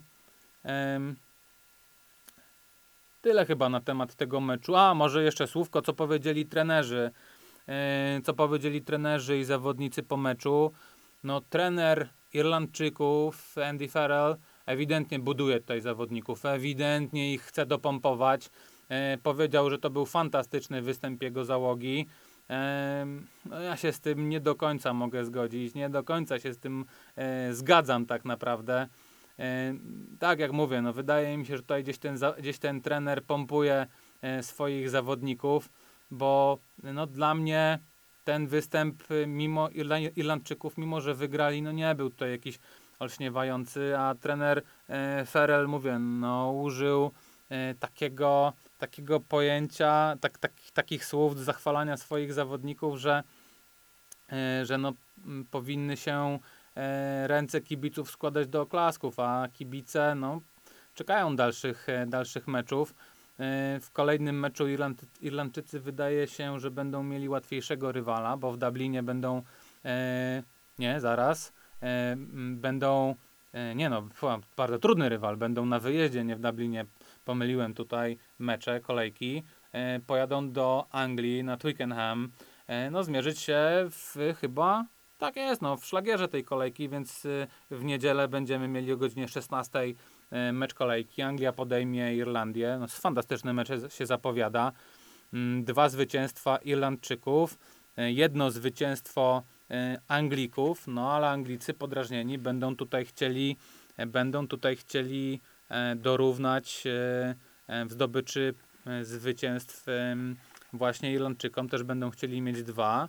Speaker 1: Tyle chyba na temat tego meczu. A, może jeszcze słówko, co powiedzieli trenerzy. E, Co powiedzieli trenerzy i zawodnicy po meczu. No, trener Irlandczyków, Andy Farrell, ewidentnie buduje tutaj zawodników, ewidentnie ich chce dopompować. E, Powiedział, że to był fantastyczny występ jego załogi. Em, No, ja się z tym nie do końca mogę zgodzić, nie do końca się z tym e, zgadzam tak naprawdę. E, tak jak mówię, no wydaje mi się, że tutaj gdzieś ten, gdzieś ten trener pompuje e, swoich zawodników, bo no, dla mnie ten występ y, mimo Irla- Irlandczyków, mimo że wygrali, no nie był tutaj jakiś olśniewający, a trener e, Ferrell, mówię, no użył takiego, takiego pojęcia, tak, tak, takich słów do zachwalania swoich zawodników, że, że no, powinny się ręce kibiców składać do oklasków, a kibice no, czekają dalszych, e, dalszych meczów. E, W kolejnym meczu Irland, Irlandczycy wydaje się, że będą mieli łatwiejszego rywala, bo w Dublinie będą. E, nie, zaraz. E, będą. E, nie no, bardzo trudny rywal. Będą na wyjeździe, nie w Dublinie. Pomyliłem tutaj mecze, kolejki. E, pojadą do Anglii na Twickenham. E, no, zmierzyć się w chyba. Tak jest, no, w szlagierze tej kolejki, więc y, w niedzielę będziemy mieli o godzinie 16 e, mecz kolejki. Anglia podejmie Irlandię. No, fantastyczny mecz się zapowiada. Mm, Dwa zwycięstwa Irlandczyków, e, jedno zwycięstwo Anglików, no ale Anglicy podrażnieni będą tutaj chcieli, będą tutaj chcieli dorównać w zdobyczy zwycięstw właśnie Irlandczykom. Też będą chcieli mieć dwa.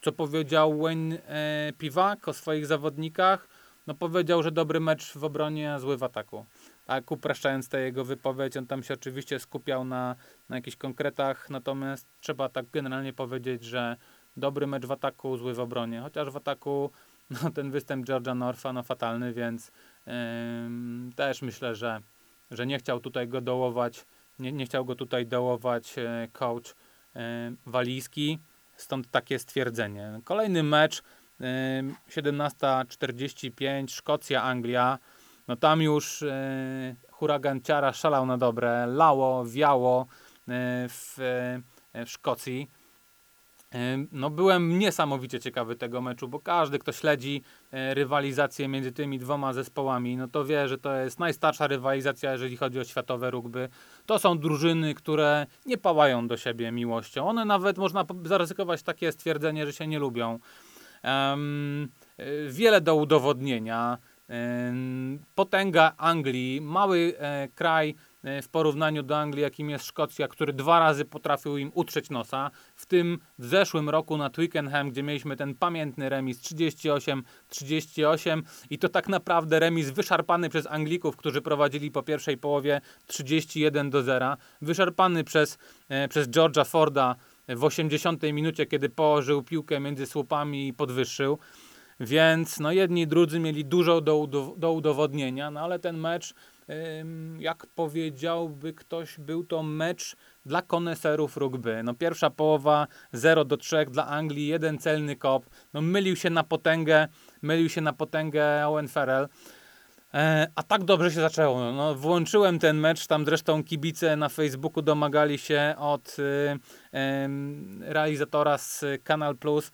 Speaker 1: Co powiedział Wayne e, Piwak o swoich zawodnikach? No powiedział, że dobry mecz w obronie, a zły w ataku. Tak upraszczając tę jego wypowiedź, on tam się oczywiście skupiał na, na jakichś konkretach, natomiast trzeba tak generalnie powiedzieć, że dobry mecz w ataku, zły w obronie. Chociaż w ataku no, ten występ Georgia Norfa no, fatalny, więc ym, też myślę, że, że nie chciał tutaj go dołować, nie, nie chciał go tutaj dołować e, coach e, walijski, stąd takie stwierdzenie. Kolejny mecz, e, 17.45, Szkocja, Anglia, no tam już e, huragan Ciara szalał na dobre, lało, wiało e, w, w Szkocji. No byłem niesamowicie ciekawy tego meczu, bo każdy, kto śledzi e, rywalizację między tymi dwoma zespołami, no to wie, że to jest najstarsza rywalizacja, jeżeli chodzi o światowe rugby. To są drużyny, które nie pałają do siebie miłością. One nawet, można zaryzykować takie stwierdzenie, że się nie lubią. E, wiele do udowodnienia. Potęga Anglii, mały e, kraj w porównaniu do Anglii, jakim jest Szkocja, który dwa razy potrafił im utrzeć nosa. W tym w zeszłym roku na Twickenham, gdzie mieliśmy ten pamiętny remis 38-38 i to tak naprawdę remis wyszarpany przez Anglików, którzy prowadzili po pierwszej połowie 31 do 0. Wyszarpany przez, e, przez George'a Forda w 80 minucie, kiedy położył piłkę między słupami i podwyższył. Więc no jedni i drudzy mieli dużo do, do udowodnienia, no ale ten mecz, jak powiedziałby ktoś, był to mecz dla koneserów rugby. No pierwsza połowa 0 do 3 dla Anglii, jeden celny kop. No mylił się na potęgę, mylił się na potęgę Owen Farrell. E, a tak dobrze się zaczęło. No, włączyłem ten mecz, tam zresztą kibice na Facebooku domagali się od y, realizatora z Kanal Plus,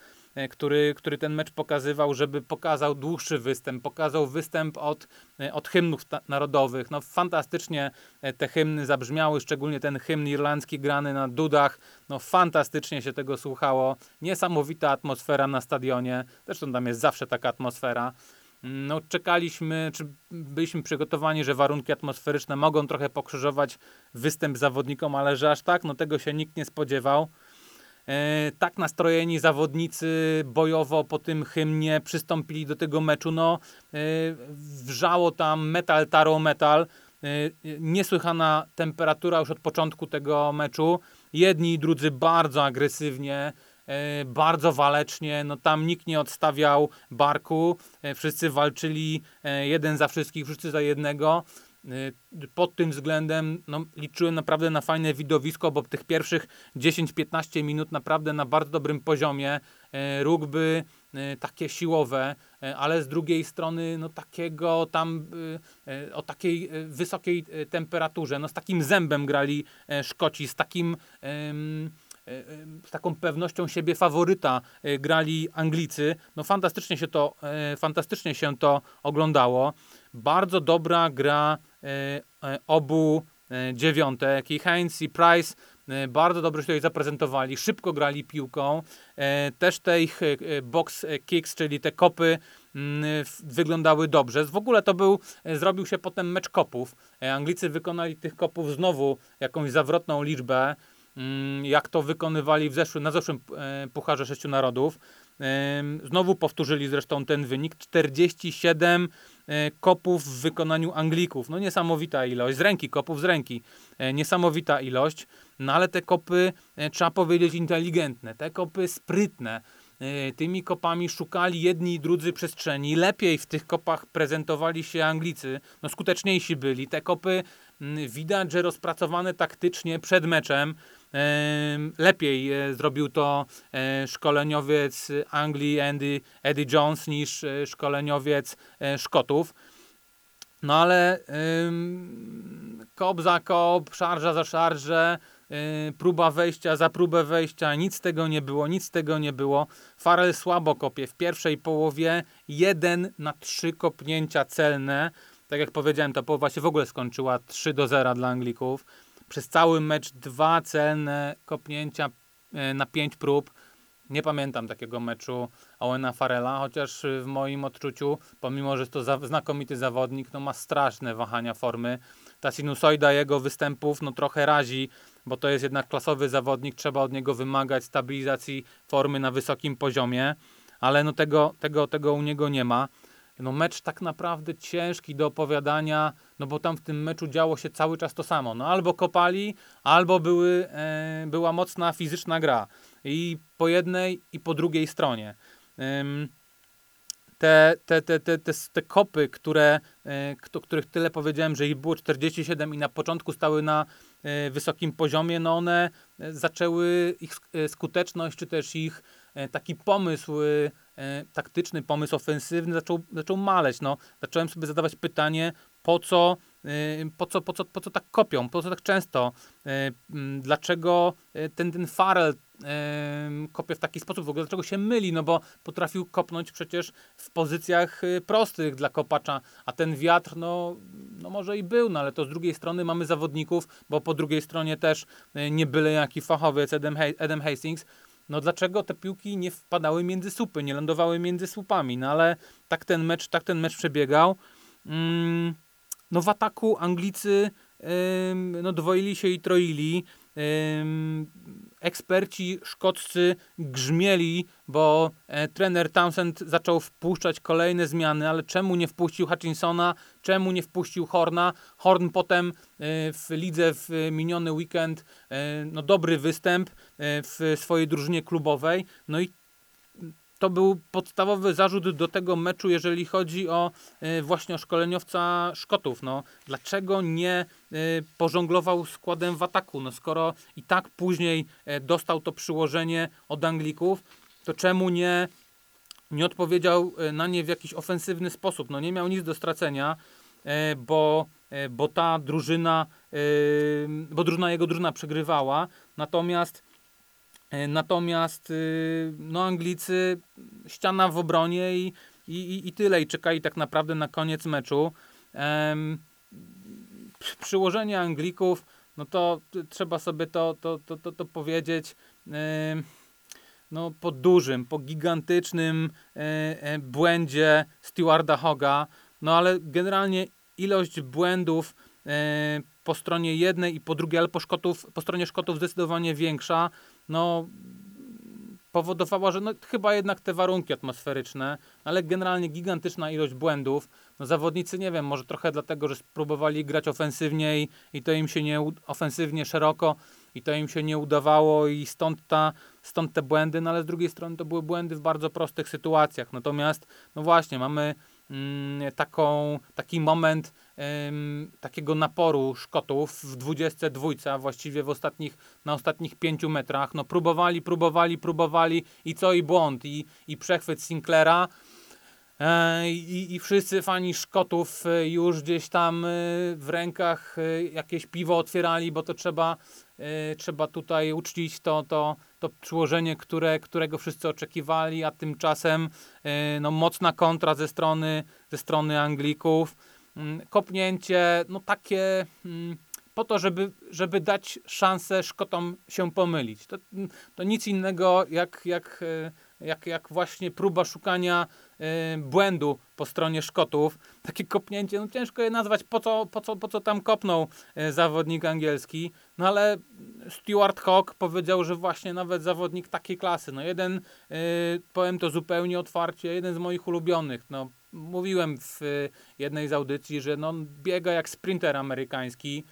Speaker 1: który, który ten mecz pokazywał, żeby pokazał dłuższy występ, pokazał występ od, e, od hymnów narodowych. No, fantastycznie e, te hymny zabrzmiały, szczególnie ten hymn irlandzki grany na dudach. No, fantastycznie się tego słuchało. Niesamowita atmosfera na stadionie. Zresztą tam jest zawsze taka atmosfera. No, czekaliśmy, czy byliśmy przygotowani, że warunki atmosferyczne mogą trochę pokrzyżować występ zawodnikom, ale że aż tak, no tego się nikt nie spodziewał. E, tak nastrojeni zawodnicy bojowo po tym hymnie przystąpili do tego meczu. No, e, wrzało tam metal, taro metal. E, niesłychana temperatura już od początku tego meczu. Jedni i drudzy bardzo agresywnie, bardzo walecznie. No, tam nikt nie odstawiał barku. Wszyscy walczyli jeden za wszystkich, wszyscy za jednego. E, Pod tym względem no, liczyłem naprawdę na fajne widowisko, bo tych pierwszych 10-15 minut naprawdę na bardzo dobrym poziomie e, rugby e, takie siłowe, ale z drugiej strony no takiego tam o takiej wysokiej temperaturze, no z takim zębem grali Szkoci, z takim z taką pewnością siebie faworyta grali Anglicy. No fantastycznie się to, fantastycznie się to oglądało. Bardzo dobra gra e, e, obu e, dziewiątek i Heinz i Price bardzo dobrze się tutaj zaprezentowali, szybko grali piłką. Też te ich box kicks, czyli te kopy mm, wyglądały dobrze. W ogóle to był, zrobił się potem mecz kopów. Anglicy wykonali tych kopów znowu jakąś zawrotną liczbę, mm, jak to wykonywali w zeszłym, na zeszłym Pucharze Sześciu Narodów. Znowu powtórzyli zresztą ten wynik. 47 e, kopów w wykonaniu Anglików. No niesamowita ilość. Z ręki, kopów z ręki. E, Niesamowita ilość. No ale te kopy, e, trzeba powiedzieć, inteligentne. Te kopy sprytne. E, Tymi kopami szukali jedni i drudzy przestrzeni. Lepiej w tych kopach prezentowali się Anglicy. No skuteczniejsi byli. Te kopy mm, widać, że rozpracowane taktycznie przed meczem. Lepiej e, zrobił to e, szkoleniowiec Anglii Andy, Eddie Jones niż e, szkoleniowiec Szkotów. No ale ym, kop za kop, szarża za szarżę, y, próba wejścia za próbę wejścia, nic z tego nie było, nic tego nie było. Farel słabo kopie w pierwszej połowie, jeden na trzy kopnięcia celne. Tak jak powiedziałem, ta połowa się w ogóle skończyła 3 do 0 dla Anglików. Przez cały mecz dwa celne kopnięcia y, na pięć prób. Nie pamiętam takiego meczu Owena Farela, chociaż y, w moim odczuciu, pomimo że jest to znakomity zawodnik, no ma straszne wahania formy. Ta sinusoida jego występów no trochę razi, bo to jest jednak klasowy zawodnik, trzeba od niego wymagać stabilizacji formy na wysokim poziomie, ale no tego, tego, tego u niego nie ma. No mecz tak naprawdę ciężki do opowiadania, no bo tam w tym meczu działo się cały czas to samo. No albo kopali, albo były, e, była mocna fizyczna gra. I po jednej, i po drugiej stronie. Te, te, te, te, te, te kopy, które, e, których tyle powiedziałem, że ich było 47 i na początku stały na e, wysokim poziomie, no one e, zaczęły ich skuteczność, czy też ich taki pomysł taktyczny, pomysł ofensywny zaczął, zaczął maleć. No, zacząłem sobie zadawać pytanie, po co, po co, po co, po co tak kopią, po co tak często, dlaczego ten, ten Farrell kopie w taki sposób, w ogóle dlaczego się myli, no bo potrafił kopnąć przecież w pozycjach prostych dla kopacza, a ten wiatr, no, no może i był, no ale to z drugiej strony mamy zawodników, bo po drugiej stronie też nie byle jaki fachowiec Adam, Adam Hastings, no dlaczego te piłki nie wpadały między słupy, nie lądowały między słupami, no ale tak ten mecz, tak ten mecz przebiegał. Mm, no w ataku Anglicy no dwoili się i troili eksperci szkoccy grzmieli, bo e, trener Townsend zaczął wpuszczać kolejne zmiany, ale czemu nie wpuścił Hutchinsona, czemu nie wpuścił Horna? Horn potem e, w lidze w miniony weekend, e, no dobry występ w swojej drużynie klubowej, no i to był podstawowy zarzut do tego meczu, jeżeli chodzi o y, właśnie o szkoleniowca Szkotów. No, dlaczego nie y, pożonglował składem w ataku? No, skoro i tak później y, dostał to przyłożenie od Anglików, to czemu nie, nie odpowiedział na nie w jakiś ofensywny sposób? No, nie miał nic do stracenia, bo, bo ta drużyna, bo drużyna, jego drużyna przegrywała, natomiast E, natomiast y, no Anglicy ściana w obronie i, i, i tyle. I czekali tak naprawdę na koniec meczu. przyłożenie Anglików, no to trzeba sobie to, to, to, to, to powiedzieć. no, po dużym, po gigantycznym e, e, błędzie Stewarda Hoga, no ale generalnie ilość błędów po stronie jednej i po drugiej, ale po, Szkotów, po stronie Szkotów zdecydowanie większa no, powodowała, że no, chyba jednak te warunki atmosferyczne, ale generalnie gigantyczna ilość błędów. No, zawodnicy, nie wiem, może trochę dlatego, że spróbowali grać ofensywnie i, to im się nie, ofensywnie szeroko i to im się nie udawało i stąd, ta, stąd te błędy, no ale z drugiej strony to były błędy w bardzo prostych sytuacjach. Natomiast, no właśnie, mamy mm, taką, taki moment takiego naporu Szkotów w 22, a właściwie w ostatnich, na ostatnich 5 metrach. No próbowali, próbowali, próbowali i co i błąd i, i przechwyt Sinclaira. E, I, I, wszyscy fani Szkotów e, już gdzieś tam e, w rękach jakieś piwo otwierali, bo to trzeba, trzeba tutaj uczcić to, to, to przyłożenie, które, którego wszyscy oczekiwali, a tymczasem no, mocna kontra ze strony, ze strony Anglików. Mm, kopnięcie, no takie mm, po to, żeby, żeby dać szansę Szkotom się pomylić. To, mm, to nic innego jak, jak, e, jak, jak właśnie próba szukania e, błędu po stronie Szkotów. Takie kopnięcie, no ciężko je nazwać, po co, po co, po co tam kopnął e, zawodnik angielski. No ale Stuart Hawk powiedział, że właśnie nawet zawodnik takiej klasy, no jeden, powiem to zupełnie otwarcie, jeden z moich ulubionych, no mówiłem w jednej z audycji, że no, biega jak sprinter amerykański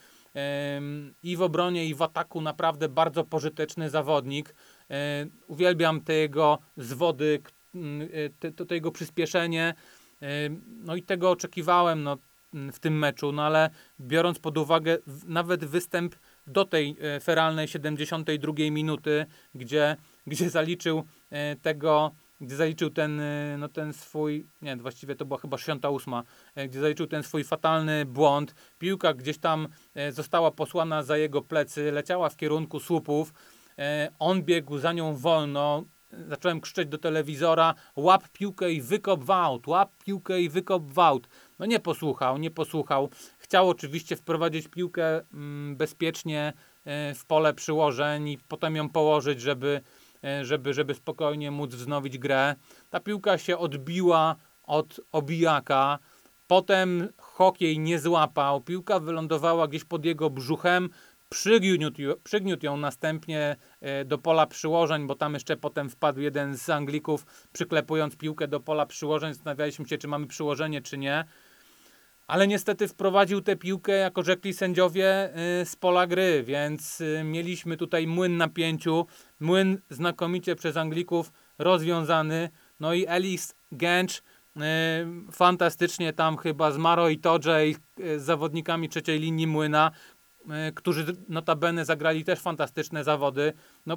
Speaker 1: i w obronie, i w ataku naprawdę bardzo pożyteczny zawodnik. Uwielbiam te jego zwody, te, to, to jego przyspieszenie. No i tego oczekiwałem no, w tym meczu, no ale biorąc pod uwagę nawet występ do tej e, feralnej 72 minuty, gdzie, gdzie zaliczył e, tego gdzie zaliczył ten, y, no ten swój, nie, właściwie to była chyba 68, e, gdzie zaliczył ten swój fatalny błąd. Piłka gdzieś tam e, została posłana za jego plecy, leciała w kierunku słupów. On biegł za nią wolno. Zacząłem krzyczeć do telewizora: łap piłkę i wykop w aut, łap piłkę i wykop w aut. No nie posłuchał, nie posłuchał. Chciał oczywiście wprowadzić piłkę mm, bezpiecznie w pole przyłożeń i potem ją położyć, żeby żeby, żeby spokojnie móc wznowić grę. Ta piłka się odbiła od obijaka, potem hokiej nie złapał, piłka wylądowała gdzieś pod jego brzuchem, przygniótł, przygniótł ją następnie e, do pola przyłożeń, bo tam jeszcze potem wpadł jeden z Anglików, przyklepując piłkę do pola przyłożeń. Zastanawialiśmy się, czy mamy przyłożenie, czy nie ale niestety wprowadził tę piłkę, jako rzekli sędziowie, y, z pola gry, więc y, mieliśmy tutaj młyn na pięciu, młyn znakomicie przez Anglików rozwiązany, no i Ellis Gęcz fantastycznie tam chyba z Maro i Todże z zawodnikami trzeciej linii Młyna, którzy notabene zagrali też fantastyczne zawody. No,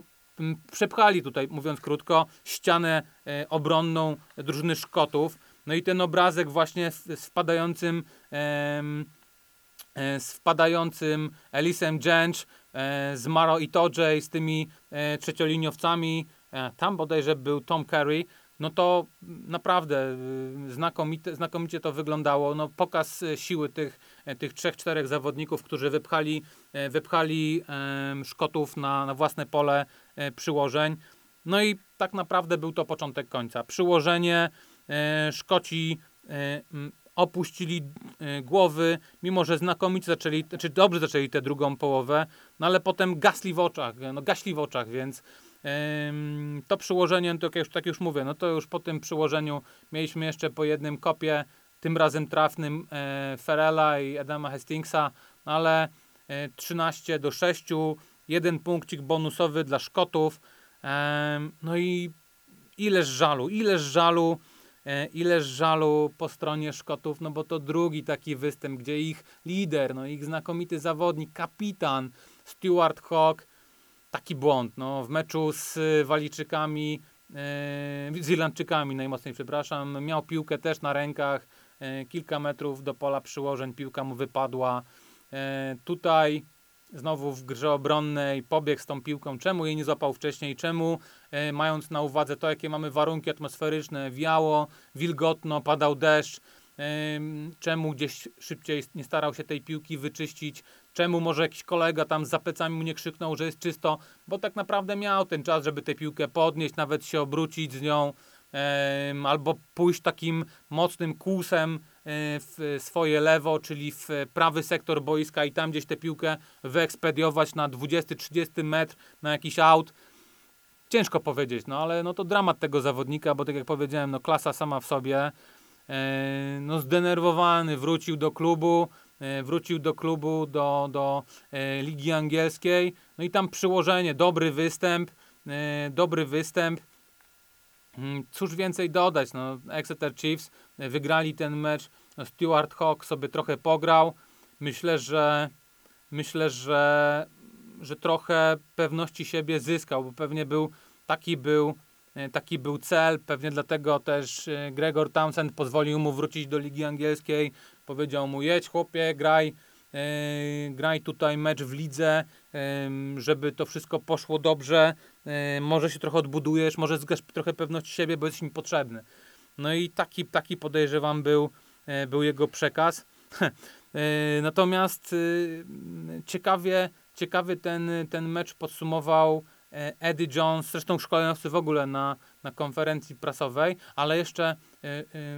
Speaker 1: przepchali tutaj, mówiąc krótko, ścianę obronną drużyny Szkotów. No i ten obrazek właśnie z wpadającym z wpadającym Elisem Jęcz, z Maro i Todże, z tymi trzecioliniowcami, tam bodajże był Tom Curry, no to naprawdę y, znakomite, znakomicie to wyglądało. No, pokaz siły tych, e, tych trzech, czterech zawodników, którzy wypchali, e, wypchali Szkotów na, na własne pole e, przyłożeń. No i tak naprawdę był to początek końca. Przyłożenie, Szkoci opuścili głowy, mimo że znakomicie zaczęli, czy znaczy dobrze zaczęli tę drugą połowę, no ale potem gasli w oczach, no gaśli w oczach, więc to przyłożenie, to jak już, tak już mówię, no to już po tym przyłożeniu mieliśmy jeszcze po jednym kopie, tym razem trafnym e, Ferela i Adama Hastingsa, no ale 13 e, do 6, jeden punkcik bonusowy dla Szkotów. No i ileż żalu, ileż żalu, e, ileż żalu po stronie Szkotów, no bo to drugi taki występ, gdzie ich lider, no ich znakomity zawodnik, kapitan Stuart Hawk taki błąd. No, w meczu z Walijczykami, yy, z Irlandczykami najmocniej, przepraszam, miał piłkę też na rękach, yy, kilka metrów do pola przyłożeń, piłka mu wypadła. Tutaj znowu w grze obronnej pobiegł z tą piłką. Czemu jej nie złapał wcześniej? Czemu, mając na uwadze to, jakie mamy warunki atmosferyczne, wiało, wilgotno, padał deszcz, czemu gdzieś szybciej nie starał się tej piłki wyczyścić, czemu może jakiś kolega tam za plecami mu nie krzyknął, że jest czysto, bo tak naprawdę miał ten czas, żeby tę piłkę podnieść, nawet się obrócić z nią, albo pójść takim mocnym kłusem e, w swoje lewo, czyli w prawy sektor boiska i tam gdzieś tę piłkę wyekspediować na 20-30 metr na jakiś aut. Ciężko powiedzieć, no ale no to dramat tego zawodnika, bo tak jak powiedziałem, no klasa sama w sobie, e, no zdenerwowany, wrócił do klubu, E, wrócił do klubu, do, do e, Ligi Angielskiej. No i tam przyłożenie, dobry występ, dobry występ. Mm, cóż więcej dodać, no, Exeter Chiefs wygrali ten mecz, no, Stuart Hawk sobie trochę pograł. Myślę, że myślę, że, że trochę pewności siebie zyskał, bo pewnie był taki był taki był cel, pewnie dlatego też Gregor Townsend pozwolił mu wrócić do Ligi Angielskiej, Powiedział mu, jedź chłopie, graj, graj tutaj mecz w lidze, yy, żeby to wszystko poszło dobrze, yy, może się trochę odbudujesz, może zgasz trochę pewności siebie, bo jesteś mi potrzebny. No i taki, taki podejrzewam był, był jego przekaz. Natomiast ciekawie, ciekawy ten, ten mecz podsumował Eddie Jones, zresztą szkoleniowcy w ogóle na, na konferencji prasowej, ale jeszcze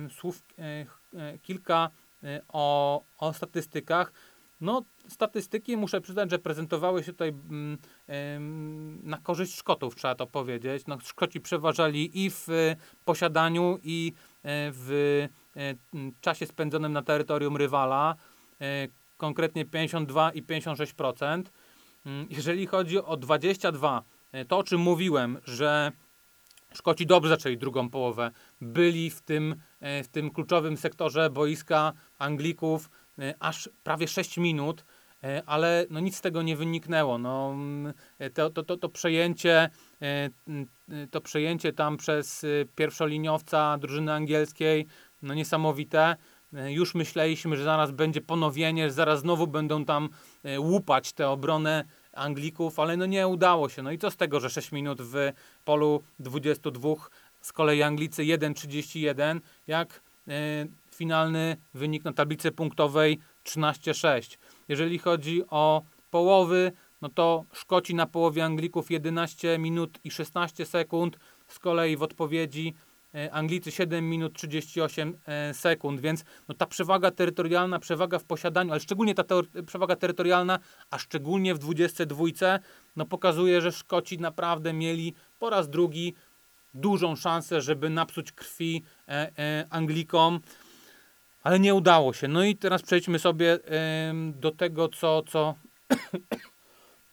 Speaker 1: słów kilka o, o statystykach. No, statystyki muszę przyznać, że prezentowały się tutaj mm, na korzyść Szkotów, trzeba to powiedzieć. No, Szkoci przeważali i w y, posiadaniu, i y, w czasie spędzonym na terytorium rywala, konkretnie 52 i 56%. Mm, jeżeli chodzi o 22, to o czym mówiłem, że Szkoci dobrze zaczęli drugą połowę. Byli w tym, e, w tym kluczowym sektorze boiska Anglików e, aż prawie 6 minut, e, ale no nic z tego nie wyniknęło. No, mm, to, to, to, to przejęcie to przejęcie tam przez pierwszoliniowca drużyny angielskiej, no niesamowite. Już myśleliśmy, że zaraz będzie ponowienie, że zaraz znowu będą tam łupać tę obronę Anglików, ale no nie udało się. No i co z tego, że 6 minut w polu 22, z kolei Anglicy 1,31, jak finalny wynik na tablicy punktowej 13,6. Jeżeli chodzi o połowy, no to Szkoci na połowie Anglików 11 minut i 16 sekund, z kolei w odpowiedzi E, Anglicy 7 minut 38 e, sekund, więc no ta przewaga terytorialna, przewaga w posiadaniu, ale szczególnie ta przewaga terytorialna, a szczególnie w 22, no pokazuje, że Szkoci naprawdę mieli po raz drugi dużą szansę, żeby napsuć krwi e, Anglikom, ale nie udało się. No i teraz przejdźmy sobie do tego, co, co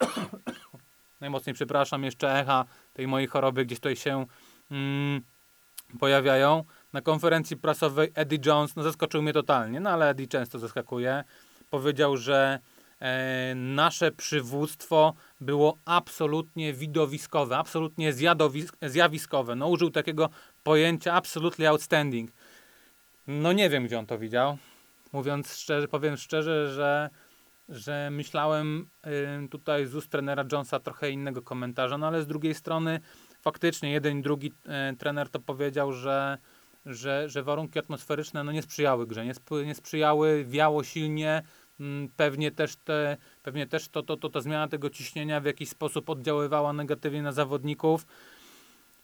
Speaker 1: najmocniej przepraszam, jeszcze echa tej mojej choroby gdzieś tutaj się mm, pojawiają. na konferencji prasowej Eddie Jones, no zaskoczył mnie totalnie, no ale Eddie często zaskakuje. Powiedział, że e, nasze przywództwo było absolutnie widowiskowe, absolutnie zjawiskowe. No użył takiego pojęcia absolutely outstanding. No nie wiem, gdzie on to widział. Mówiąc szczerze, powiem szczerze, że, że myślałem y, tutaj z ust trenera Jonesa trochę innego komentarza, no ale z drugiej strony faktycznie jeden i drugi y, trener to powiedział, że, że, że warunki atmosferyczne no, nie sprzyjały grze, nie, sp nie sprzyjały, wiało silnie, pewnie też, te, pewnie też to, to, to, to zmiana tego ciśnienia w jakiś sposób oddziaływała negatywnie na zawodników.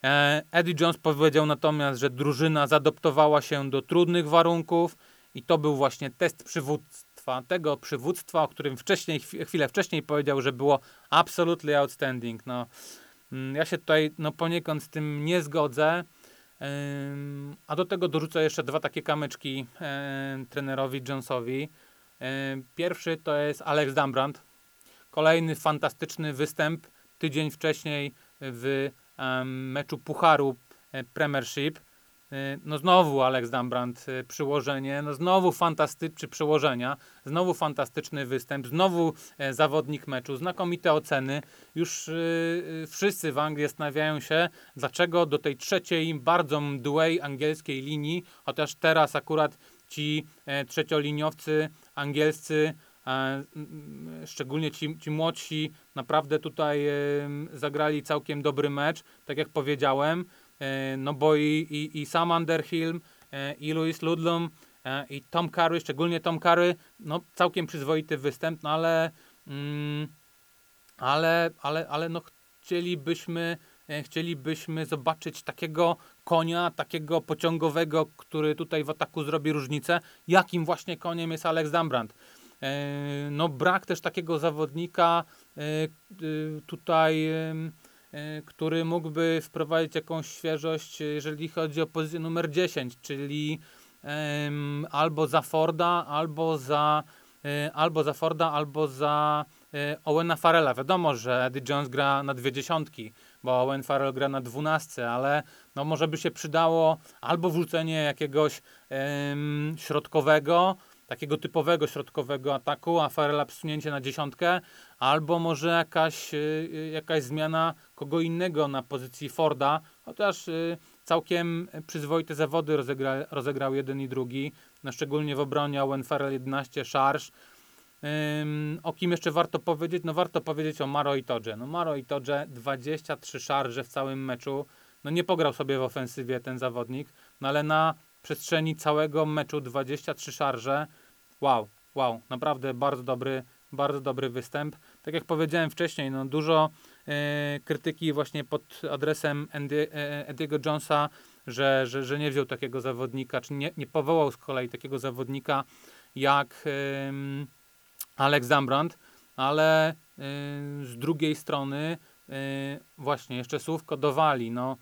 Speaker 1: E, Eddie Jones powiedział natomiast, że drużyna zadoptowała się do trudnych warunków i to był właśnie test przywództwa, tego przywództwa, o którym wcześniej, chwilę wcześniej powiedział, że było absolutely outstanding. No, mm, ja się tutaj no, poniekąd z tym nie zgodzę. A do tego dorzucę jeszcze dwa takie kamyczki trenerowi Jonesowi. Pierwszy to jest Alex Dambrand. Kolejny fantastyczny występ tydzień wcześniej w meczu Pucharu e, Premiership. E, no znowu Alex Dambrand e, przyłożenie, no znowu fantastyczny przełożenia, znowu fantastyczny występ, znowu zawodnik meczu, znakomite oceny. Już wszyscy w Anglii zastanawiają się, dlaczego do tej trzeciej bardzo mdłej angielskiej linii, chociaż teraz akurat ci trzecioliniowcy angielscy szczególnie ci, ci młodsi naprawdę tutaj zagrali całkiem dobry mecz, tak jak powiedziałem, e, no bo i, i, i Sam Underhill, e, i Louis Ludlum, e, i Tom Curry, szczególnie Tom Curry, no całkiem przyzwoity występ, no ale, mm, ale, ale, ale no chcielibyśmy chcielibyśmy zobaczyć takiego konia, takiego pociągowego, który tutaj w ataku zrobi różnicę. Jakim właśnie koniem jest Alex Dambrand? E, no brak też takiego zawodnika e, e, tutaj, który mógłby wprowadzić jakąś świeżość, jeżeli chodzi o pozycję numer 10, czyli albo za Forda, albo za albo za Forda, albo za Owena Farrella. Wiadomo, że Eddie Jones gra na dwie dziesiątki, bo Owen Farrell gra na dwunastce, ale no może by się przydało albo wrzucenie jakiegoś środkowego, takiego typowego środkowego ataku, a Farela przesunięcie na dziesiątkę, albo może jakaś, y, jakaś zmiana kogo innego na pozycji Forda, chociaż y, całkiem przyzwoite zawody rozegra, rozegrał jeden i drugi, no szczególnie w obronie Owen Farrell 11 szarż. o kim jeszcze warto powiedzieć? No warto powiedzieć o Maro i Todże. No Maro i Todże 23 szarże w całym meczu. No nie pograł sobie w ofensywie ten zawodnik, no ale na przestrzeni całego meczu 23 szarże. Wow, wow, naprawdę bardzo dobry, bardzo dobry występ. Tak jak powiedziałem wcześniej, no dużo e, krytyki właśnie pod adresem Andy, e, Eddie'ego Jonesa, że, że, że nie wziął takiego zawodnika, czy nie, nie powołał z kolei takiego zawodnika jak e, Alex Zambrand, ale e, z drugiej strony e, właśnie jeszcze słówko do Wali, no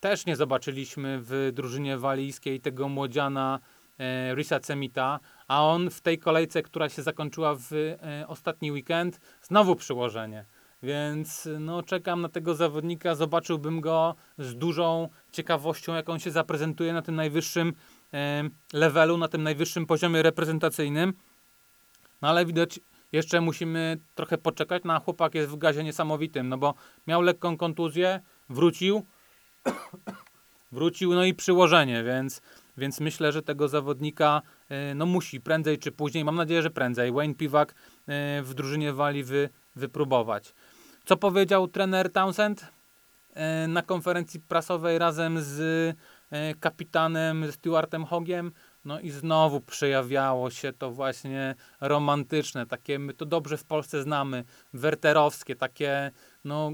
Speaker 1: też nie zobaczyliśmy w drużynie walijskiej tego młodziana e, Risa Cemita, a on w tej kolejce, która się zakończyła w e, ostatni weekend, znowu przyłożenie. Więc no, czekam na tego zawodnika, zobaczyłbym go z dużą ciekawością, jaką się zaprezentuje na tym najwyższym e, levelu, na tym najwyższym poziomie reprezentacyjnym. No ale widać, jeszcze musimy trochę poczekać, no a chłopak jest w gazie niesamowitym, no bo miał lekką kontuzję, wrócił, wrócił, no i przyłożenie, więc, więc myślę, że tego zawodnika e, no musi prędzej czy później, mam nadzieję, że prędzej, Wayne Piwak e, w drużynie Wali wy, wypróbować. Co powiedział trener Townsend e, na konferencji prasowej razem z kapitanem Stuartem Hogiem? No i znowu przejawiało się to właśnie romantyczne, takie my to dobrze w Polsce znamy, werterowskie, takie no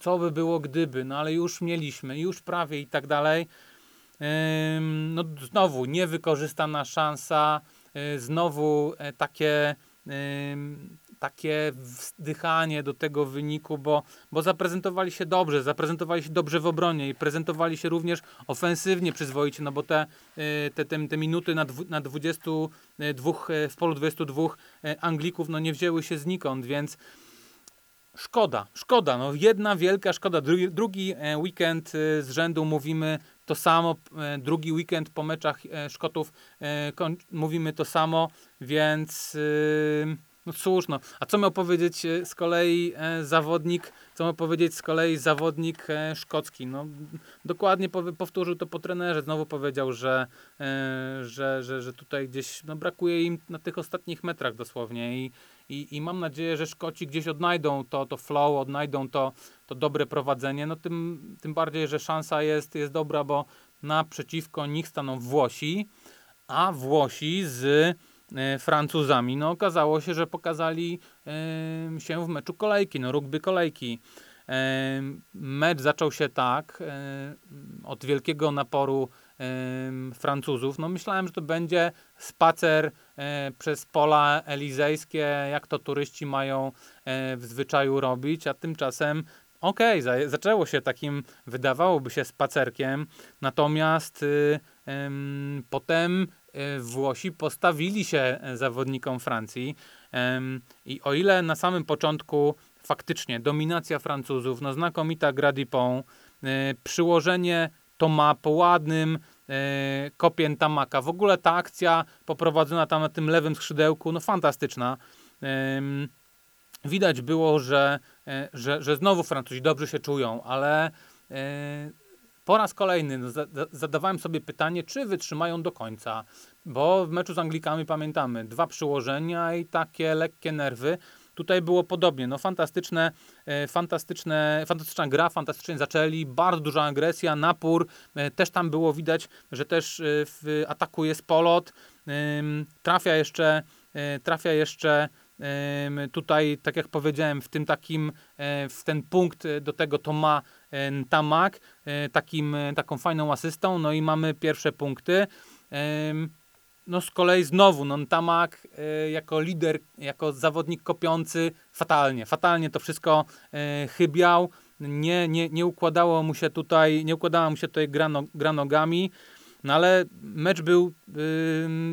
Speaker 1: co by było gdyby, no ale już mieliśmy, już prawie i tak dalej. No znowu niewykorzystana szansa, y, znowu e, takie takie wzdychanie do tego wyniku, bo, bo zaprezentowali się dobrze, zaprezentowali się dobrze w obronie i prezentowali się również ofensywnie przyzwoicie, no bo te, y, te, te, te minuty na, dwu, na 22, e, w polu 22 e, Anglików no nie wzięły się znikąd, więc Szkoda, szkoda, no jedna wielka szkoda. Drugi, drugi weekend z rzędu mówimy to samo, e, drugi weekend po meczach e, Szkotów e, mówimy to samo, więc no cóż, no. A co miał powiedzieć z kolei zawodnik, co miał powiedzieć z kolei zawodnik szkocki? No, dokładnie powtórzył to po trenerze. Znowu powiedział, że, że, że, że tutaj gdzieś no, brakuje im na tych ostatnich metrach dosłownie i, i, i mam nadzieję, że Szkoci gdzieś odnajdą to, to flow, odnajdą to, to dobre prowadzenie, no tym, tym bardziej, że szansa jest, jest dobra, bo naprzeciwko nich staną Włosi, a Włosi z e, Francuzami. No okazało się, że pokazali e, się w meczu kolejki, no rugby kolejki. Mecz zaczął się tak, od wielkiego naporu Francuzów. No myślałem, że to będzie spacer przez pola elizejskie, jak to turyści mają e, w zwyczaju robić, a tymczasem okej, okay, zaczęło się takim, wydawałoby się, spacerkiem, natomiast y, potem y, Włosi postawili się zawodnikom Francji i o ile na samym początku faktycznie dominacja Francuzów, no znakomita gra Dupont, przyłożenie to ma po ładnym e, kopien Tamaka. W ogóle ta akcja poprowadzona tam na tym lewym skrzydełku, no fantastyczna. E, widać było, że, e, że, że znowu Francuzi dobrze się czują, ale e, po raz kolejny no, zadawałem sobie pytanie, czy wytrzymają do końca, bo w meczu z Anglikami pamiętamy, dwa przyłożenia i takie lekkie nerwy. Tutaj było podobnie, no fantastyczne, e, fantastyczne, fantastyczna gra, fantastycznie zaczęli, bardzo duża agresja, napór, e, też tam było widać, że też e, w ataku jest polot, trafia jeszcze, trafia jeszcze tutaj, tak jak powiedziałem, w tym takim, w ten punkt do tego to ma Tamak, takim, taką fajną asystą, no i mamy pierwsze punkty. No z kolei znowu, no Tamak y, jako lider, jako zawodnik kopiący, fatalnie, fatalnie to wszystko y, chybiał, nie, nie, nie układało mu się tutaj, nie układała mu się tutaj gra, no, gra nogami, no ale mecz był,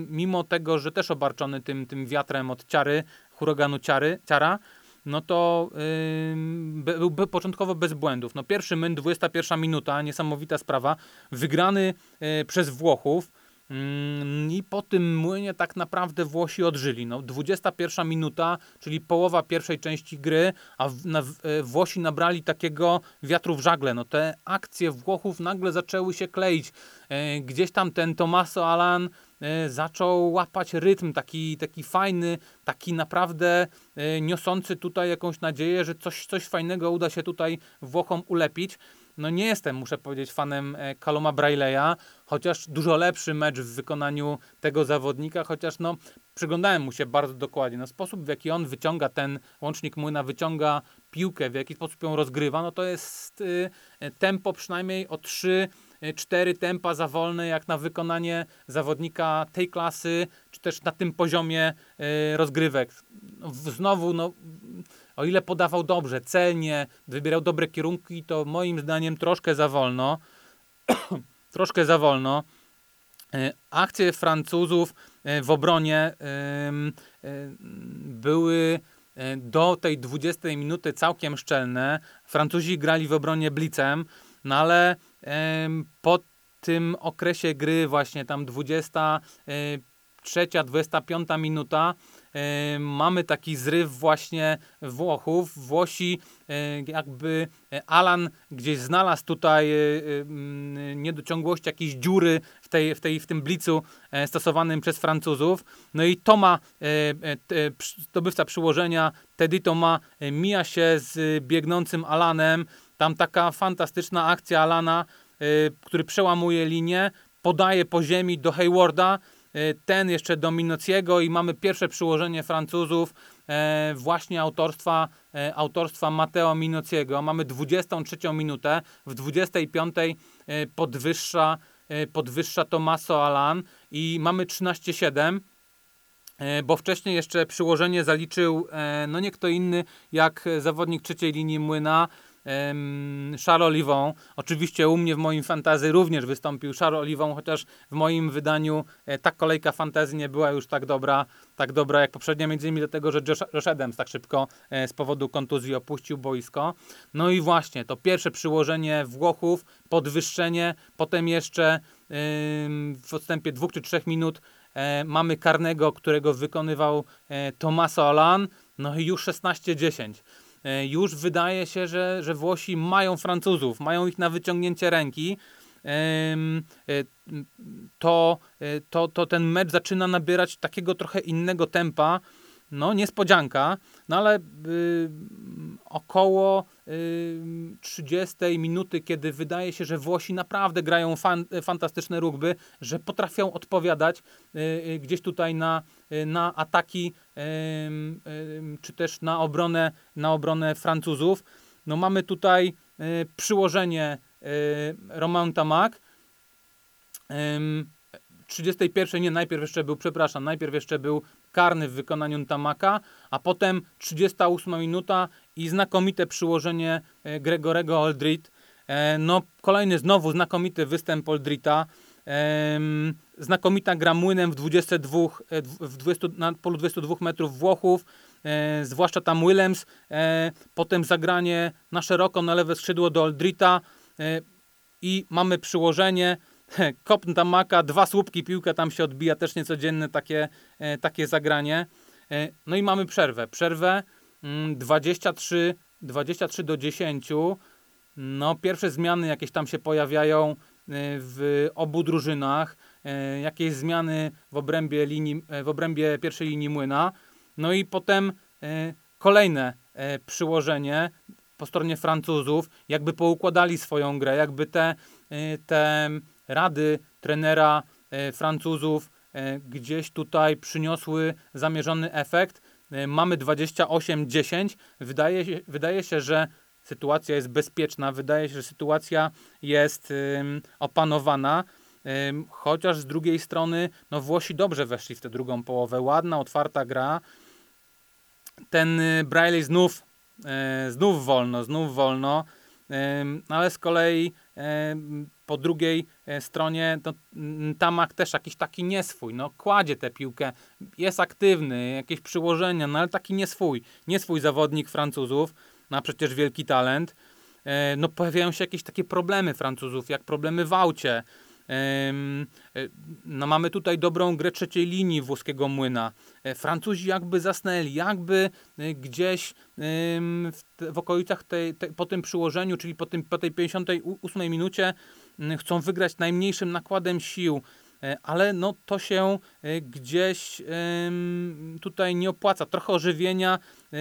Speaker 1: mimo tego, że też obarczony tym, tym wiatrem od ciary, huraganu ciary, ciara, no to yy, był, początkowo bez błędów. No pierwszy myn, 21 minuta, niesamowita sprawa, wygrany yy, przez Włochów, I po tym młynie tak naprawdę Włosi odżyli. No, 21 minuta, czyli połowa pierwszej części gry, a e, Włosi nabrali takiego wiatru w żagle. No, te akcje Włochów nagle zaczęły się kleić. E, gdzieś tam ten Tomaso Alan e, zaczął łapać rytm, taki, taki fajny, taki naprawdę niosący tutaj jakąś nadzieję, że coś, coś fajnego uda się tutaj Włochom ulepić no nie jestem, muszę powiedzieć, fanem Kaloma e, Braileya, chociaż dużo lepszy mecz w wykonaniu tego zawodnika, chociaż no przyglądałem mu się bardzo dokładnie. No sposób, w jaki on wyciąga ten łącznik młyna, wyciąga piłkę, w jaki sposób ją rozgrywa, no to jest y, tempo przynajmniej o 3 4 tempa za wolne, jak na wykonanie zawodnika tej klasy, czy też na tym poziomie y, rozgrywek. No, znowu, no, o ile podawał dobrze, celnie, wybierał dobre kierunki, to moim zdaniem troszkę za wolno. troszkę za wolno. E, akcje Francuzów e, w obronie e, były do tej 20 minuty całkiem szczelne. Francuzi grali w obronie blicem, no ale po tym okresie gry właśnie tam 23, 25 minuta mamy taki zryw właśnie Włochów. Włosi jakby e, Alan gdzieś znalazł tutaj e, niedociągłości, jakieś dziury w, tej, w, tej, w tym blicu e, stosowanym przez Francuzów. No i Toma, zdobywca przyłożenia, Teddy Toma mija się z biegnącym Alanem. Tam taka fantastyczna akcja Alana, który przełamuje linię, podaje po ziemi do Haywarda, E, ten jeszcze do Minociego i mamy pierwsze przyłożenie Francuzów e, właśnie autorstwa, e, autorstwa Matteo Minociego. Mamy 23 minutę, w 25 podwyższa, podwyższa Tomaso Alan i mamy 13-7 bo wcześniej jeszcze przyłożenie zaliczył no nie kto inny jak zawodnik trzeciej linii Młyna, Charles Olivon. Oczywiście u mnie w moim fantazy również wystąpił Charles Olivon, chociaż w moim wydaniu e, ta kolejka fantazy nie była już tak dobra, tak dobra jak poprzednia, między innymi dlatego, że Josh, Adams tak szybko e, z powodu kontuzji opuścił boisko. No i właśnie, to pierwsze przyłożenie Włochów, podwyższenie, potem jeszcze w odstępie dwóch czy trzech minut e, mamy karnego, którego wykonywał Tomaso Alan, no i już 16-10. E, już wydaje się, że, że Włosi mają Francuzów, mają ich na wyciągnięcie ręki. E, To, e, to, to ten mecz zaczyna nabierać takiego trochę innego tempa. No, niespodzianka, no ale y, około y, 30 minuty, kiedy wydaje się, że Włosi naprawdę grają fan, fantastyczne rugby, że potrafią odpowiadać y, y, gdzieś tutaj na, y, na ataki, y, y, czy też na obronę, na obronę Francuzów. No mamy tutaj y, przyłożenie y, Romain Tamac. Ym, 31 nie, najpierw jeszcze był, przepraszam, najpierw jeszcze był karny w wykonaniu Tamaka, a potem 38 minuta i znakomite przyłożenie e, Gregorego Oldrit. E, No, kolejny znowu znakomity występ Oldrita. Znakomita gra młynem w 22, e, w 20, na polu 22 metrów Włochów, zwłaszcza tam Willems. Potem zagranie na szeroko na lewe skrzydło do Oldrita i mamy przyłożenie. Kopn Tamaka, dwa słupki, piłka tam się odbija, też niecodzienne takie, e, takie zagranie. E, No i mamy przerwę. Przerwę mm, 23, 23 do 10. No, pierwsze zmiany jakieś tam się pojawiają e, w obu drużynach. Jakieś zmiany w obrębie, linii, w obrębie pierwszej linii młyna. No i potem kolejne przyłożenie po stronie Francuzów, jakby poukładali swoją grę, jakby te, te rady trenera e, Francuzów e, gdzieś tutaj przyniosły zamierzony efekt. E, Mamy 28-10. Wydaje, wydaje się, że sytuacja jest bezpieczna, wydaje się, że sytuacja jest opanowana. Chociaż z drugiej strony, no Włosi dobrze weszli w tę drugą połowę. Ładna, otwarta gra. Ten y, Braille znów, znów wolno, znów wolno. Ym, ale z kolei po drugiej e, stronie to mm, Tamak też jakiś taki nieswój, no kładzie tę piłkę, jest aktywny, jakieś przyłożenia, no ale taki nieswój, nieswój zawodnik Francuzów, no przecież wielki talent. E, No pojawiają się jakieś takie problemy Francuzów, jak problemy w aucie. E, No mamy tutaj dobrą grę trzeciej linii włoskiego młyna. E, Francuzi jakby zasnęli, jakby e, gdzieś w, w okolicach tej, po tym przyłożeniu, czyli po, tym, po tej 58 minucie chcą wygrać najmniejszym nakładem sił. Ale no, to się gdzieś tutaj nie opłaca. Trochę ożywienia e,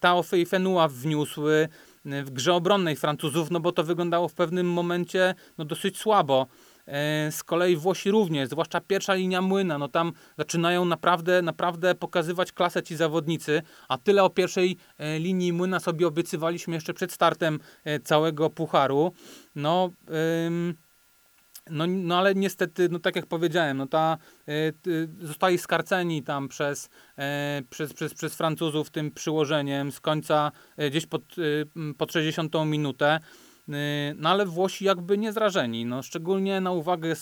Speaker 1: Tao Fei Fenua wniósły w grze obronnej Francuzów, no bo to wyglądało w pewnym momencie no, dosyć słabo. E, Z kolei Włosi również, zwłaszcza pierwsza linia młyna, no tam zaczynają naprawdę, naprawdę pokazywać klasę ci zawodnicy, a tyle o pierwszej e, linii młyna sobie obiecywaliśmy jeszcze przed startem e, całego pucharu. No, no, no ale niestety, no tak jak powiedziałem, no ta, zostali skarceni tam przez, przez, przez, przez Francuzów tym przyłożeniem z końca gdzieś pod, pod 60 minutę. Y, No ale Włosi jakby nie zrażeni. No, szczególnie na uwagę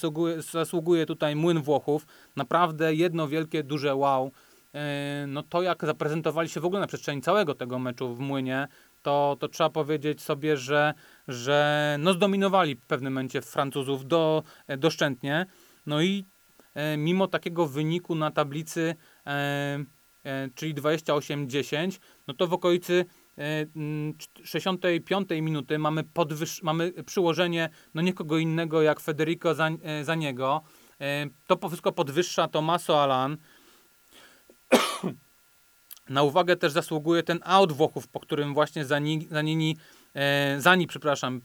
Speaker 1: zasługuje, tutaj młyn Włochów. Naprawdę jedno wielkie, duże wow. E, No to jak zaprezentowali się w ogóle na przestrzeni całego tego meczu w młynie, to, to trzeba powiedzieć sobie, że, że no zdominowali w pewnym momencie Francuzów do, doszczętnie. No i e, mimo takiego wyniku na tablicy, czyli 28-10, no to w okolicy 65 minuty mamy, podwyż- mamy przyłożenie no nikogo innego jak Federico za, e, za niego. E, to wszystko podwyższa Tomaso Alan. Na uwagę też zasługuje ten out Włochów, po którym właśnie Zani, Zanini, e, Zani, przepraszam,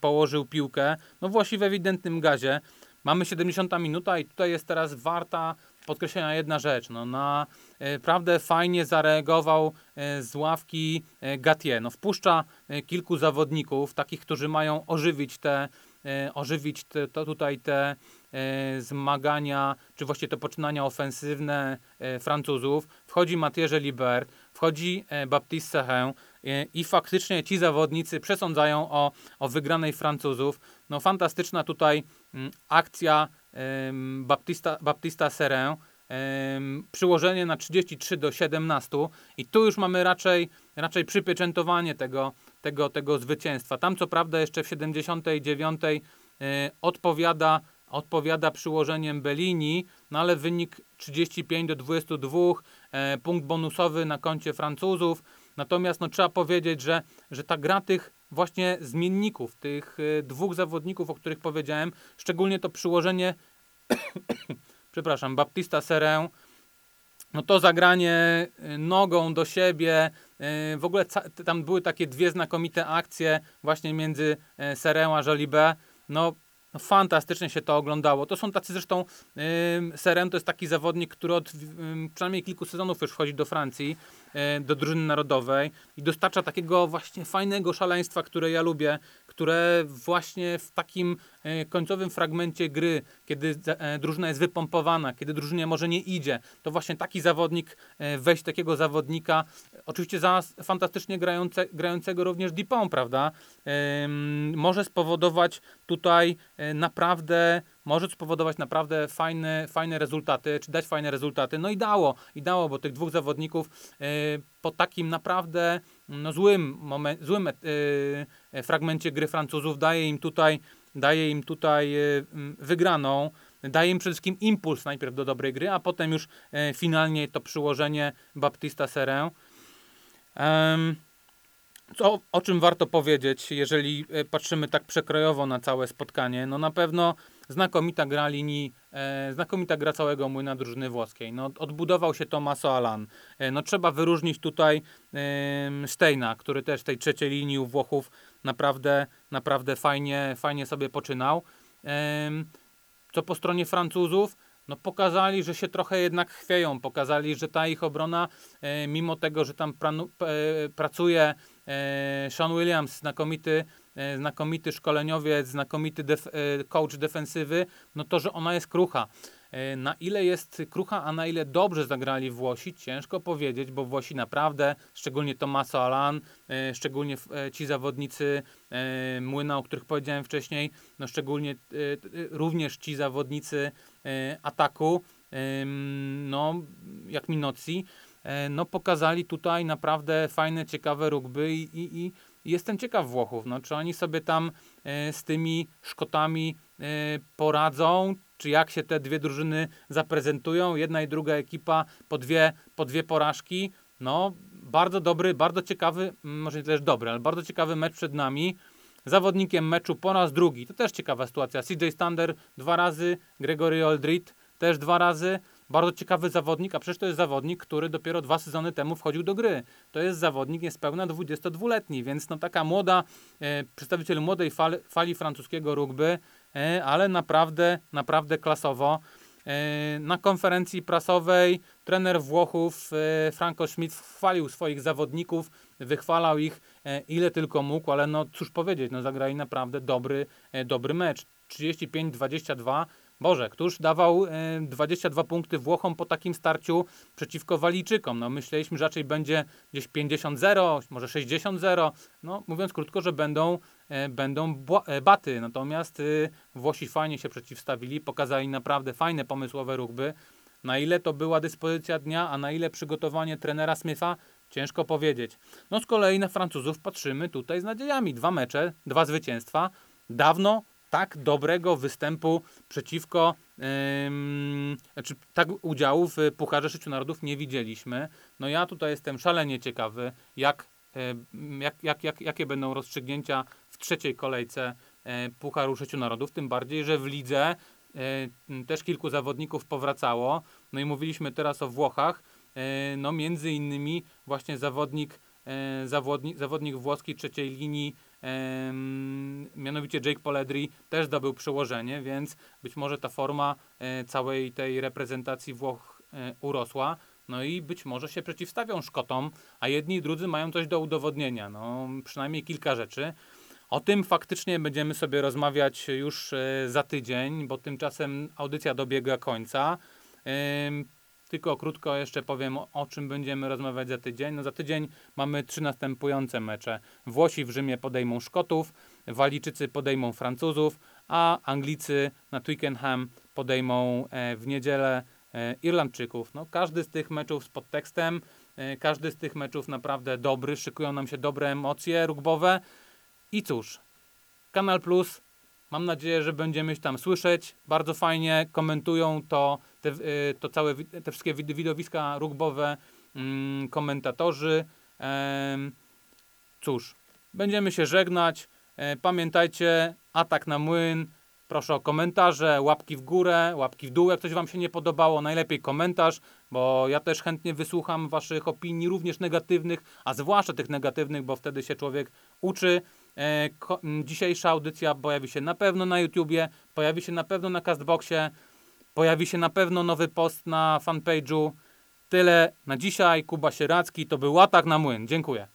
Speaker 1: położył piłkę. No Włosi w ewidentnym gazie. Mamy 70 minuta i tutaj jest teraz warta podkreślenia jedna rzecz. No, na e, prawdę fajnie zareagował e, z ławki e, Gatier. No, wpuszcza kilku zawodników, takich, którzy mają ożywić te, ożywić te, to tutaj te zmagania, czy właściwie te poczynania ofensywne Francuzów. Wchodzi Mathieu Liber, wchodzi Baptiste Sahin e, i faktycznie ci zawodnicy przesądzają o, o wygranej Francuzów. No fantastyczna tutaj mm, akcja Baptista, Baptista Serin. Em, przyłożenie na 33 do 17 i tu już mamy raczej, raczej przypieczętowanie tego, tego, tego zwycięstwa. Tam co prawda jeszcze w 79 e, odpowiada, odpowiada przyłożeniem Bellini, no ale wynik 35 do 22, e, punkt bonusowy na koncie Francuzów. Natomiast no, trzeba powiedzieć, że, że ta gra tych właśnie zmienników, tych e, dwóch zawodników, o których powiedziałem, szczególnie to przyłożenie przepraszam, Baptista Serę, no to zagranie y, nogą do siebie, y, w ogóle tam były takie dwie znakomite akcje właśnie między y, Serę a Jolibe, no no, fantastycznie się to oglądało. To są tacy zresztą, yy, Seren to jest taki zawodnik, który od yy, przynajmniej kilku sezonów już wchodzi do Francji, do drużyny narodowej i dostarcza takiego właśnie fajnego szaleństwa, które ja lubię, które właśnie w takim yy, końcowym fragmencie gry, kiedy yy, drużyna jest wypompowana, kiedy drużynie może nie idzie, to właśnie taki zawodnik, wejść takiego zawodnika, oczywiście za fantastycznie grające, grającego również Dupont, prawda, może spowodować tutaj E, naprawdę może spowodować naprawdę fajne, fajne rezultaty, czy dać fajne rezultaty. No i dało, i dało, bo tych dwóch zawodników yy, po takim naprawdę no, złym, moment, złym yy, fragmencie gry Francuzów daje im tutaj, daje im tutaj yy, wygraną. Daje im przede wszystkim impuls najpierw do dobrej gry, a potem już finalnie to przyłożenie Baptista Serę. Co, o czym warto powiedzieć, jeżeli patrzymy tak przekrojowo na całe spotkanie? No na pewno znakomita gra linii, e, znakomita gra całego młyna drużyny włoskiej. No, odbudował się Tomaso Alan. E, no, trzeba wyróżnić tutaj e, Steina, który też tej trzeciej linii u Włochów naprawdę, naprawdę fajnie, fajnie sobie poczynał. E, co po stronie Francuzów? no pokazali, że się trochę jednak chwieją, pokazali, że ta ich obrona, e, mimo tego, że tam pranu, e, pracuje e, Sean Williams, znakomity, znakomity szkoleniowiec, znakomity def, e, coach defensywy, no to, że ona jest krucha. E, na ile jest krucha, a na ile dobrze zagrali Włosi, ciężko powiedzieć, bo Włosi naprawdę, szczególnie Tomaso Alan, e, szczególnie e, ci zawodnicy Młyna, o których powiedziałem wcześniej, no szczególnie również ci zawodnicy ataku, no jak Minocji, no pokazali tutaj naprawdę fajne, ciekawe rugby i, i, i jestem ciekaw Włochów, no, czy oni sobie tam z tymi Szkotami poradzą, czy jak się te dwie drużyny zaprezentują. Jedna i druga ekipa po dwie, po dwie porażki. No, bardzo dobry, bardzo ciekawy, może nie też dobry, ale bardzo ciekawy mecz przed nami. Zawodnikiem meczu po raz drugi, to też ciekawa sytuacja. CJ Stander dwa razy, Gregory Aldrit też dwa razy. Bardzo ciekawy zawodnik, a przecież to jest zawodnik, który dopiero dwa sezony temu wchodził do gry. To jest zawodnik niespełna 22-letni, więc no taka młoda, e, przedstawiciel młodej fali, fali francuskiego rugby, e, ale naprawdę, naprawdę klasowo. E, na konferencji prasowej trener Włochów e, Franco Schmidt chwalił swoich zawodników, wychwalał ich e, ile tylko mógł, ale no cóż powiedzieć, no zagrali naprawdę dobry, e, dobry mecz. 35-22 Boże, któż dawał 22 e, punkty Włochom po takim starciu przeciwko Walijczykom? No, myśleliśmy, że raczej będzie gdzieś 50-0, może 60-0. No, mówiąc krótko, że będą, e, będą e, baty. Natomiast Włosi fajnie się przeciwstawili, pokazali naprawdę fajne pomysłowe ruchby. Na ile to była dyspozycja dnia, a na ile przygotowanie trenera Smitha, ciężko powiedzieć. No z kolei na Francuzów patrzymy tutaj z nadziejami. Dwa mecze, dwa zwycięstwa. Dawno tak dobrego występu przeciwko, yy, znaczy tak udziału w Pucharze Sześciu Narodów nie widzieliśmy. No ja tutaj jestem szalenie ciekawy, jak, jak, jak, jak, jakie będą rozstrzygnięcia w trzeciej kolejce yy, Pucharu Sześciu Narodów, tym bardziej, że w lidze yy, też kilku zawodników powracało. No i mówiliśmy teraz o Włochach, yy, no między innymi właśnie zawodnik, zawodnik, zawodnik włoski trzeciej linii mianowicie Jake Poledri też zdobył przełożenie, więc być może ta forma e, całej tej reprezentacji Włoch e, urosła. No i być może się przeciwstawią Szkotom, a jedni i drudzy mają coś do udowodnienia. No, przynajmniej kilka rzeczy. O tym faktycznie będziemy sobie rozmawiać już e, za tydzień, bo tymczasem audycja dobiega końca. Tylko krótko jeszcze powiem, o, czym będziemy rozmawiać za tydzień. No za tydzień mamy trzy następujące mecze. Włosi w Rzymie podejmą Szkotów, Walijczycy podejmą Francuzów, a Anglicy na Twickenham podejmą e, w niedzielę e, Irlandczyków. No, każdy z tych meczów z podtekstem, e, każdy z tych meczów naprawdę dobry, szykują nam się dobre emocje rugbowe. I cóż, Kanal Plus, mam nadzieję, że będziemy się tam słyszeć. Bardzo fajnie komentują to, te, y, to całe, te wszystkie wid- widowiska rugbowe, mm, komentatorzy. Cóż, będziemy się żegnać. E, Pamiętajcie, atak na młyn. Proszę o komentarze, łapki w górę, łapki w dół, jak coś Wam się nie podobało. Najlepiej komentarz, bo ja też chętnie wysłucham Waszych opinii, również negatywnych, a zwłaszcza tych negatywnych, bo wtedy się człowiek uczy. E, dzisiejsza audycja pojawi się na pewno na YouTubie, pojawi się na pewno na Castboxie, pojawi się na pewno nowy post na fanpage'u. Tyle na dzisiaj. Kuba Sieracki, to był Atak na Młyn. Dziękuję.